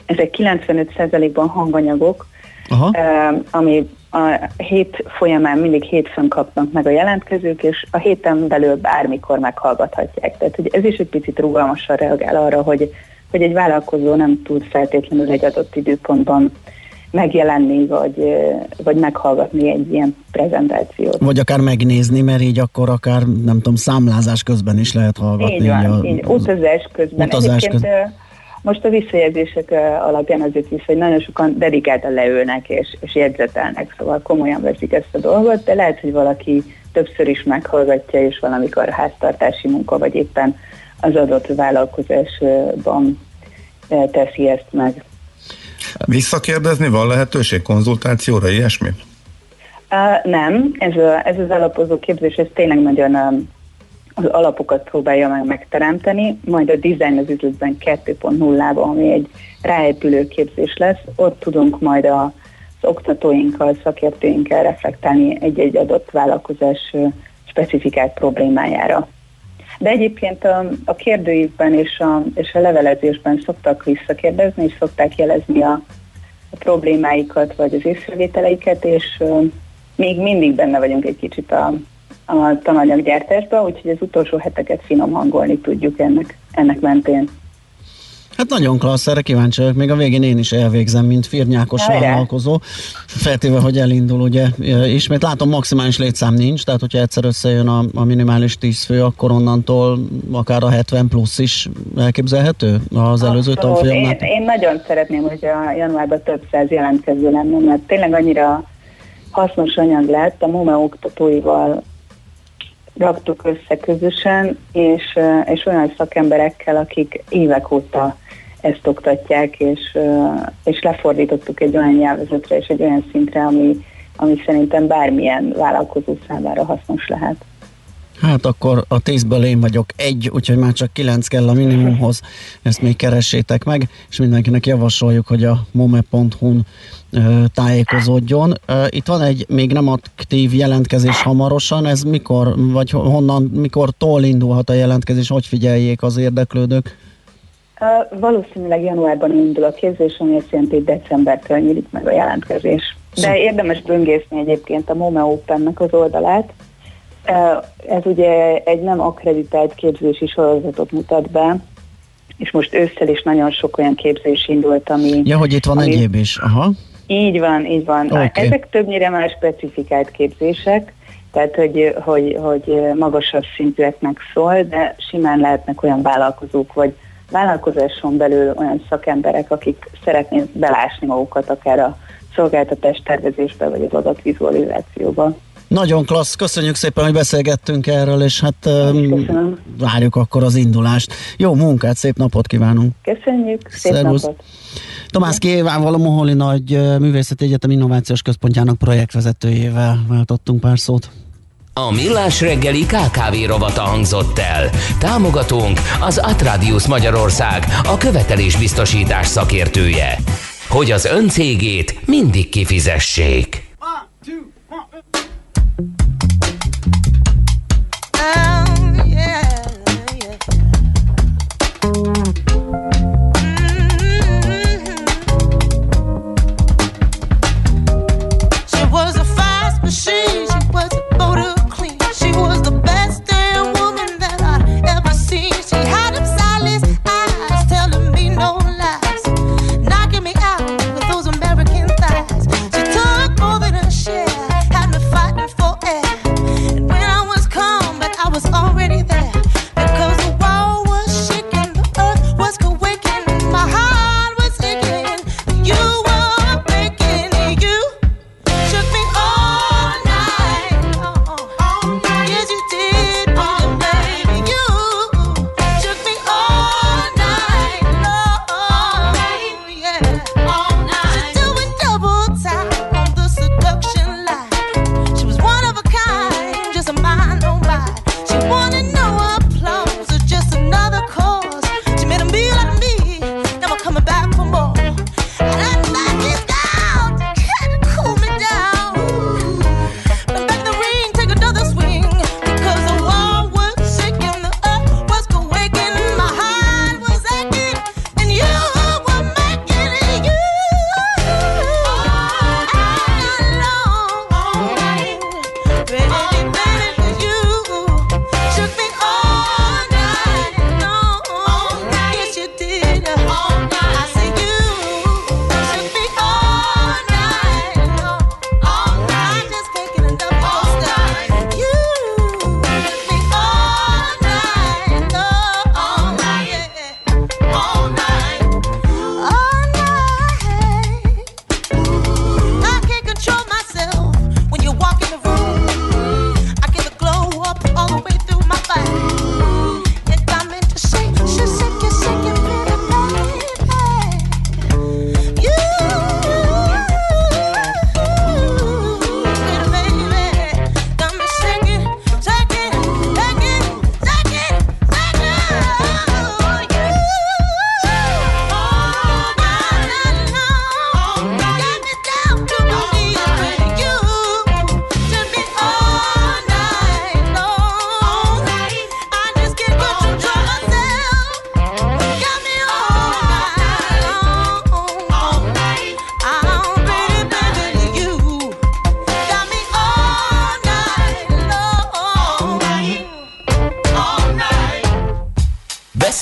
Ezek 95%-ban hanganyagok, Aha. Uh, ami a hét folyamán mindig hétfőn kapnak meg a jelentkezők, és a héten belül bármikor meghallgathatják. Tehát hogy ez is egy picit rugalmasan reagál arra, hogy, hogy egy vállalkozó nem tud feltétlenül egy adott időpontban megjelenni, vagy, vagy meghallgatni egy ilyen prezentációt. Vagy akár megnézni, mert így akkor akár, nem tudom, számlázás közben is lehet hallgatni. Így van, a, így, utazás közben. Utazás közben. Most a visszajelzések alapján azért is, hogy nagyon sokan dedikáltan leülnek és, és jegyzetelnek, szóval komolyan veszik ezt a dolgot, de lehet, hogy valaki többször is meghallgatja, és valamikor háztartási munka, vagy éppen az adott vállalkozásban teszi ezt meg. Visszakérdezni van lehetőség konzultációra, ilyesmi? Uh, nem, ez, a, ez az alapozó képzés, ez tényleg nagyon az alapokat próbálja meg megteremteni, majd a design az üzletben 2.0-ban, ami egy ráépülő képzés lesz, ott tudunk majd a, az oktatóinkkal, szakértőinkkel reflektálni egy-egy adott vállalkozás specifikált problémájára. De egyébként a, a kérdőívben és a, és a levelezésben szoktak visszakérdezni, és szokták jelezni a, a problémáikat, vagy az észrevételeiket, és uh, még mindig benne vagyunk egy kicsit a, a tananyaggyártásban, úgyhogy az utolsó heteket finom hangolni tudjuk ennek, ennek mentén. Hát nagyon klassz, erre kíváncsi vagyok. Még a végén én is elvégzem, mint firnyákos Hajrá. vállalkozó. Feltéve, hogy elindul, ugye ismét látom, maximális létszám nincs, tehát hogyha egyszer összejön a, a minimális 10 fő, akkor onnantól akár a 70 plusz is elképzelhető az előző Abszolút. tanfolyamnál. Én, én nagyon szeretném, hogy a januárban több száz jelentkező lenne, mert tényleg annyira hasznos anyag lett, a MOME oktatóival raktuk össze közösen, és, és olyan szakemberekkel, akik évek óta ezt oktatják, és, és lefordítottuk egy olyan nyelvezetre és egy olyan szintre, ami, ami szerintem bármilyen vállalkozó számára hasznos lehet. Hát akkor a tízből én vagyok egy, úgyhogy már csak kilenc kell a minimumhoz, ezt még keressétek meg, és mindenkinek javasoljuk, hogy a mome.hu-n tájékozódjon. Itt van egy még nem aktív jelentkezés hamarosan, ez mikor, vagy honnan, mikor tól indulhat a jelentkezés, hogy figyeljék az érdeklődők? Valószínűleg januárban indul a képzés, ami azt jelenti, hogy decembertől nyílik meg a jelentkezés. De érdemes böngészni egyébként a MOME Open-nek az oldalát. Ez ugye egy nem akkreditált képzési sorozatot mutat be, és most ősszel is nagyon sok olyan képzés indult, ami... Ja, hogy itt van ami, egyéb is. Aha. Így van, így van. Oké. Ezek többnyire már specifikált képzések, tehát hogy, hogy, hogy magasabb szintűeknek szól, de simán lehetnek olyan vállalkozók, vagy vállalkozáson belül olyan szakemberek, akik szeretnék belásni magukat akár a szolgáltatás tervezésbe, vagy az adatvizualizációba. Nagyon klassz, köszönjük szépen, hogy beszélgettünk erről, és hát um, várjuk akkor az indulást. Jó munkát, szép napot kívánunk! Köszönjük, szép Szervusz. napot! Tomás Kévával, a Moholi Nagy Művészeti Egyetem Innovációs Központjának projektvezetőjével váltottunk pár szót. A Millás reggeli KKV rovata hangzott el. Támogatónk az Atradius Magyarország, a követelésbiztosítás szakértője. Hogy az ön cégét mindig kifizessék. Now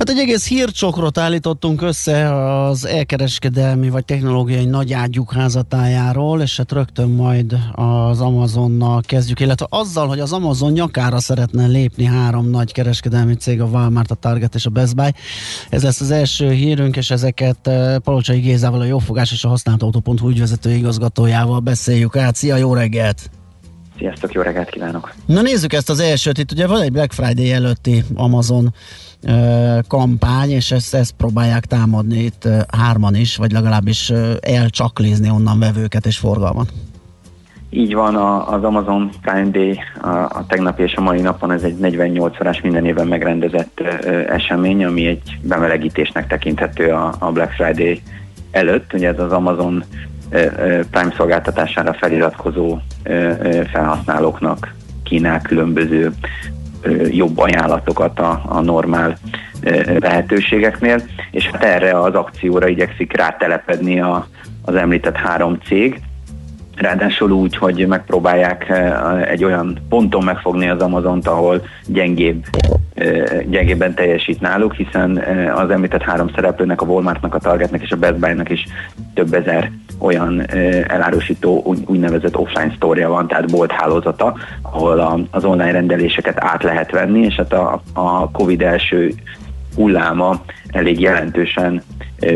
Hát egy egész hírcsokrot állítottunk össze az elkereskedelmi vagy technológiai nagyágyuk házatájáról, és hát rögtön majd az Amazonnal kezdjük, illetve azzal, hogy az Amazon nyakára szeretne lépni három nagy kereskedelmi cég, a Walmart, a Target és a Best Buy. Ez lesz az első hírünk, és ezeket eh, Palocsai Gézával, a Jófogás és a Használtautó.hu ügyvezető igazgatójával beszéljük át. Szia, jó reggelt! Sziasztok, jó reggelt kívánok! Na nézzük ezt az elsőt. Itt ugye van egy Black Friday előtti Amazon kampány, és ezt, ezt próbálják támadni itt hárman is, vagy legalábbis ö, elcsaklizni onnan vevőket és forgalmat. Így van, a, az Amazon Prime Day a, a tegnapi és a mai napon ez egy 48 órás minden évben megrendezett esemény, ami egy bemelegítésnek tekinthető a, Black Friday előtt. Ugye ez az Amazon ö, ö, Prime szolgáltatására feliratkozó felhasználóknak kínál különböző jobb ajánlatokat a, a normál lehetőségeknél, és hát erre az akcióra igyekszik rátelepedni a, az említett három cég, Ráadásul úgy, hogy megpróbálják egy olyan ponton megfogni az Amazont, ahol gyengébb, gyengébben teljesít náluk, hiszen az említett három szereplőnek, a Walmartnak, a Targetnek és a Best Buy-nak is több ezer olyan elárusító úgynevezett offline sztória van, tehát bolthálózata, ahol az online rendeléseket át lehet venni, és hát a, a Covid első hulláma elég jelentősen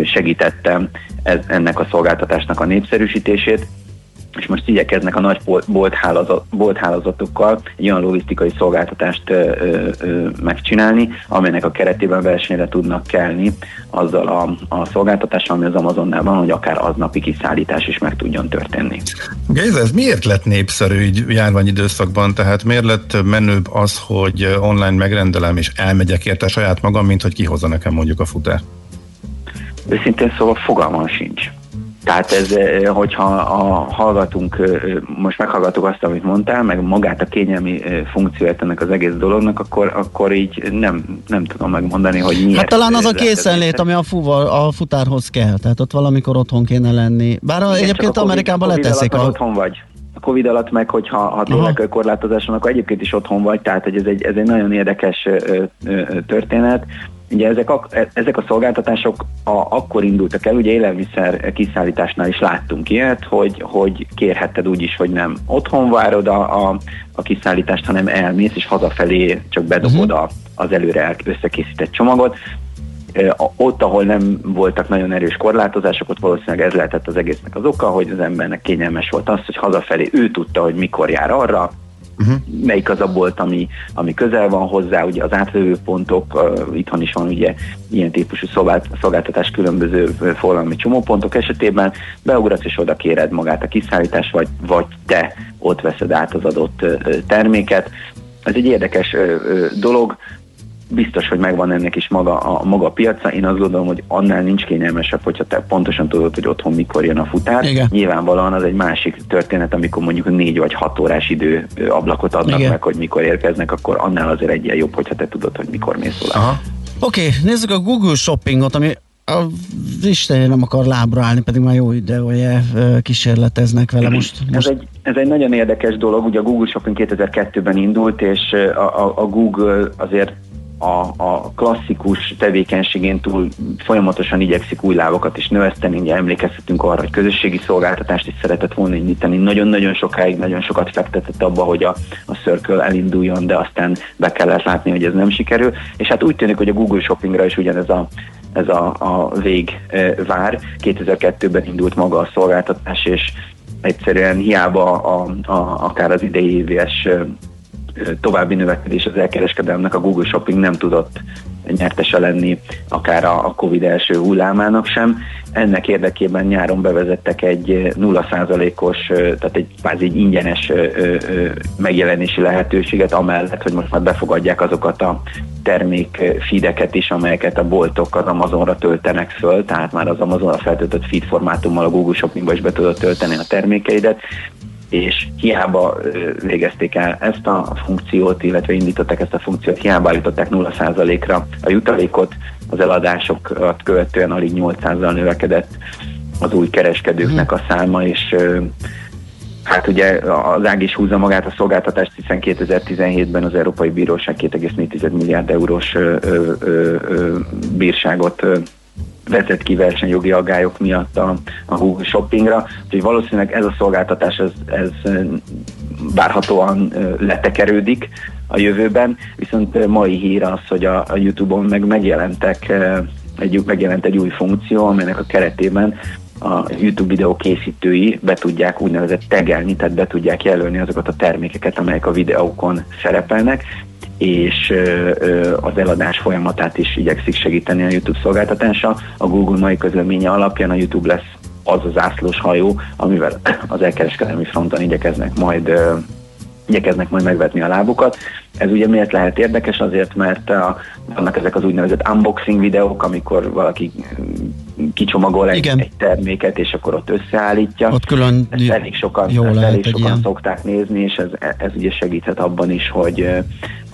segítette ennek a szolgáltatásnak a népszerűsítését, és most igyekeznek a nagy bolthálazat, bolthálazatokkal egy olyan logisztikai szolgáltatást ö, ö, megcsinálni, amelynek a keretében versenyre tudnak kelni azzal a, a szolgáltatással, ami az Amazonnál van, hogy akár aznapi kiszállítás is meg tudjon történni. Géza, ez miért lett népszerű így járványidőszakban? Tehát miért lett menőbb az, hogy online megrendelem és elmegyek érte saját magam, mint hogy kihozza nekem mondjuk a futár? Őszintén szóval fogalmam sincs. Tehát ez, eh, hogyha a hallgatunk, eh, most meghallgatok azt, amit mondtál, meg magát a kényelmi eh, funkcióját ennek az egész dolognak, akkor, akkor így nem, nem tudom megmondani, hogy miért. Hát talán az a készenlét, ami a, fuvar, a futárhoz kell, tehát ott valamikor otthon kéne lenni. Bár Igen, egyébként Amerikában leteszik. A... Otthon vagy. A Covid alatt meg, hogyha ha tényleg korlátozás van, akkor egyébként is otthon vagy, tehát hogy ez egy, ez egy nagyon érdekes ö, ö, történet. Ugye ezek a, ezek a szolgáltatások a, akkor indultak el, ugye élelmiszer kiszállításnál is láttunk ilyet, hogy, hogy kérhetted úgy is, hogy nem otthon várod a, a, a kiszállítást, hanem elmész, és hazafelé csak bedobod uh-huh. a, az előre összekészített csomagot. Ott, ahol nem voltak nagyon erős korlátozások, ott valószínűleg ez lehetett az egésznek az oka, hogy az embernek kényelmes volt az, hogy hazafelé ő tudta, hogy mikor jár arra, uh-huh. melyik az a bolt, ami, ami közel van hozzá, ugye az átvevő pontok, uh, itthon is van ugye ilyen típusú szolgáltatás különböző forgalmi csomópontok esetében, beugratsz és oda kéred magát a kiszállítás, vagy, vagy te ott veszed át az adott terméket. Ez egy érdekes dolog, biztos, hogy megvan ennek is maga a, maga a piaca. Én azt gondolom, hogy annál nincs kényelmesebb, hogyha te pontosan tudod, hogy otthon mikor jön a futár. Igen. Nyilvánvalóan az egy másik történet, amikor mondjuk négy vagy hat órás idő ablakot adnak Igen. meg, hogy mikor érkeznek, akkor annál azért egy jobb, hogyha te tudod, hogy mikor mész oda. Oké, okay, nézzük a Google Shoppingot, ami a Isten nem akar lábra állni, pedig már jó ideje kísérleteznek vele most. most... Ez, egy, ez egy nagyon érdekes dolog, ugye a Google Shopping 2002-ben indult, és a, a, a Google azért a, a klasszikus tevékenységén túl folyamatosan igyekszik új lábakat is növeszteni, ugye emlékezhetünk arra, hogy közösségi szolgáltatást is szeretett volna indítani, nagyon-nagyon sokáig, nagyon sokat fektetett abba, hogy a, a Circle elinduljon, de aztán be kellett látni, hogy ez nem sikerül, és hát úgy tűnik, hogy a Google Shoppingra is ugyanez a ez a, a vég e, vár. 2002-ben indult maga a szolgáltatás, és egyszerűen hiába a, a, akár az idei éves további növekedés az elkereskedelmnek a Google Shopping nem tudott nyertese lenni akár a, a Covid első hullámának sem. Ennek érdekében nyáron bevezettek egy 0%-os, tehát egy kvázi ingyenes megjelenési lehetőséget, amellett, hogy most már befogadják azokat a termék feedeket is, amelyeket a boltok az Amazonra töltenek föl, tehát már az Amazonra feltöltött feed formátummal a Google Shoppingba is be tudod tölteni a termékeidet, és hiába végezték el ezt a funkciót, illetve indították ezt a funkciót, hiába állították 0%-ra a jutalékot, az eladásokat követően alig 800-zal növekedett az új kereskedőknek a száma, és Hát ugye az ág is húzza magát a szolgáltatást, hiszen 2017-ben az Európai Bíróság 2,4 milliárd eurós ö, ö, ö, bírságot vezet ki versenyjogi aggályok miatt a, a Google Shoppingra. Úgyhogy valószínűleg ez a szolgáltatás ez, ez várhatóan letekerődik a jövőben, viszont mai hír az, hogy a, a YouTube-on meg megjelentek egy, megjelent egy új funkció, amelynek a keretében a YouTube videó készítői be tudják úgynevezett tegelni, tehát be tudják jelölni azokat a termékeket, amelyek a videókon szerepelnek, és az eladás folyamatát is igyekszik segíteni a YouTube szolgáltatása. A Google mai közleménye alapján a YouTube lesz az az ászlós hajó, amivel az elkereskedelmi fronton igyekeznek majd igyekeznek majd megvetni a lábukat. Ez ugye miért lehet érdekes? Azért, mert a, vannak ezek az úgynevezett unboxing videók, amikor valaki kicsomagol egy, egy terméket, és akkor ott összeállítja. Ott külön ezt elég sokan, jó ezt elég sokan ilyen. szokták nézni, és ez, ez ugye segíthet abban is, hogy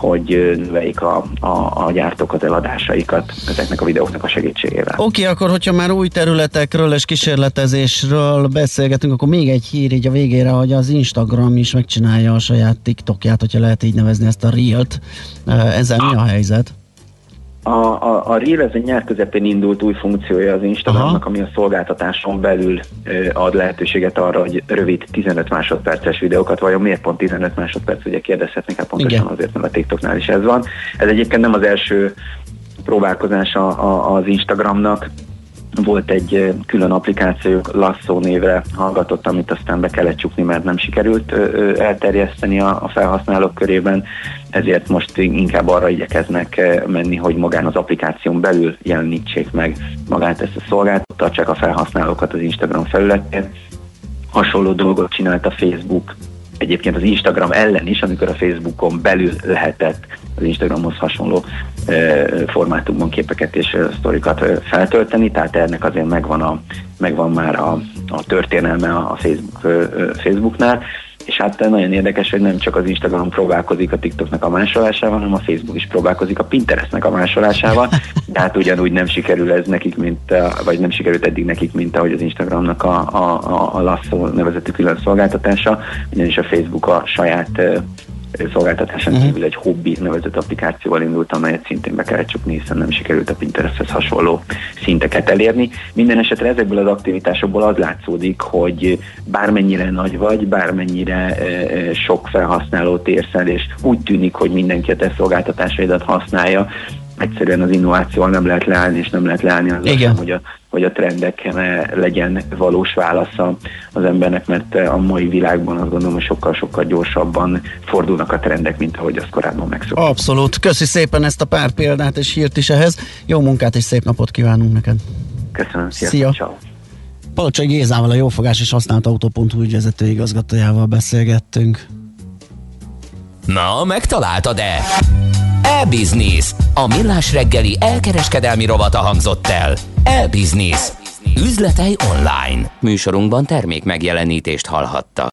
hogy növeljék a, a, a gyártók az eladásaikat ezeknek a videóknak a segítségével. Oké, okay, akkor hogyha már új területekről és kísérletezésről beszélgetünk, akkor még egy hír így a végére, hogy az Instagram is megcsinálja a saját TikTokját, hogyha lehet így nevezni ezt a Reel-t. Ezzel mi a helyzet? A, a, a Reel ez egy nyár közepén indult új funkciója az Instagramnak, ami a szolgáltatáson belül ö, ad lehetőséget arra, hogy rövid 15 másodperces videókat, vajon miért pont 15 másodperc, ugye kérdezhetnék, hát pontosan Igen. azért, mert a TikToknál is ez van. Ez egyébként nem az első próbálkozás a, a, az Instagramnak, volt egy külön applikáció, Lasso névre hallgatott, amit aztán be kellett csukni, mert nem sikerült elterjeszteni a, felhasználók körében, ezért most inkább arra igyekeznek menni, hogy magán az applikáción belül jelenítsék meg magát ezt a szolgáltatást, tartsák a felhasználókat az Instagram felületén. Hasonló dolgot csinált a Facebook egyébként az Instagram ellen is, amikor a Facebookon belül lehetett az Instagramhoz hasonló formátumban képeket és sztorikat feltölteni, tehát ennek azért megvan, a, megvan már a, a történelme a Facebook, Facebooknál, és hát nagyon érdekes, hogy nem csak az Instagram próbálkozik a TikToknak a másolásával, hanem a Facebook is próbálkozik a Pinterestnek a másolásával, de hát ugyanúgy nem sikerül ez nekik, mint, vagy nem sikerült eddig nekik, mint ahogy az Instagramnak a, a, a Lasso nevezetű külön szolgáltatása, ugyanis a Facebook a saját ö, szolgáltatásán Mhm. kívül egy hobbi nevezett applikációval indult, amelyet szintén be kellett csukni, hiszen nem sikerült a Pinteresthez hasonló szinteket elérni. Minden esetre ezekből az aktivitásokból az látszódik, hogy bármennyire nagy vagy, bármennyire ö, ö, sok felhasználót érsz el, és úgy tűnik, hogy mindenki a te szolgáltatásaidat használja, egyszerűen az innovációval nem lehet leállni, és nem lehet leállni azzal Igen. sem, hogy a, hogy a trendeken eh, legyen valós válasza az embernek, mert a mai világban azt gondolom, hogy sokkal-sokkal gyorsabban fordulnak a trendek, mint ahogy azt korábban megszoktuk. Abszolút. Köszi szépen ezt a pár példát és hírt is ehhez. Jó munkát és szép napot kívánunk neked. Köszönöm, sziasztok, Szia. ciao. Palocsai Gézával, a Jófogás és Használt Autó.hu ügyvezető igazgatójával beszélgettünk. Na, megtaláltad-e? E-Business. A millás reggeli elkereskedelmi rovata hangzott el. E-Business. Üzletei online. Műsorunkban termék megjelenítést hallhattak.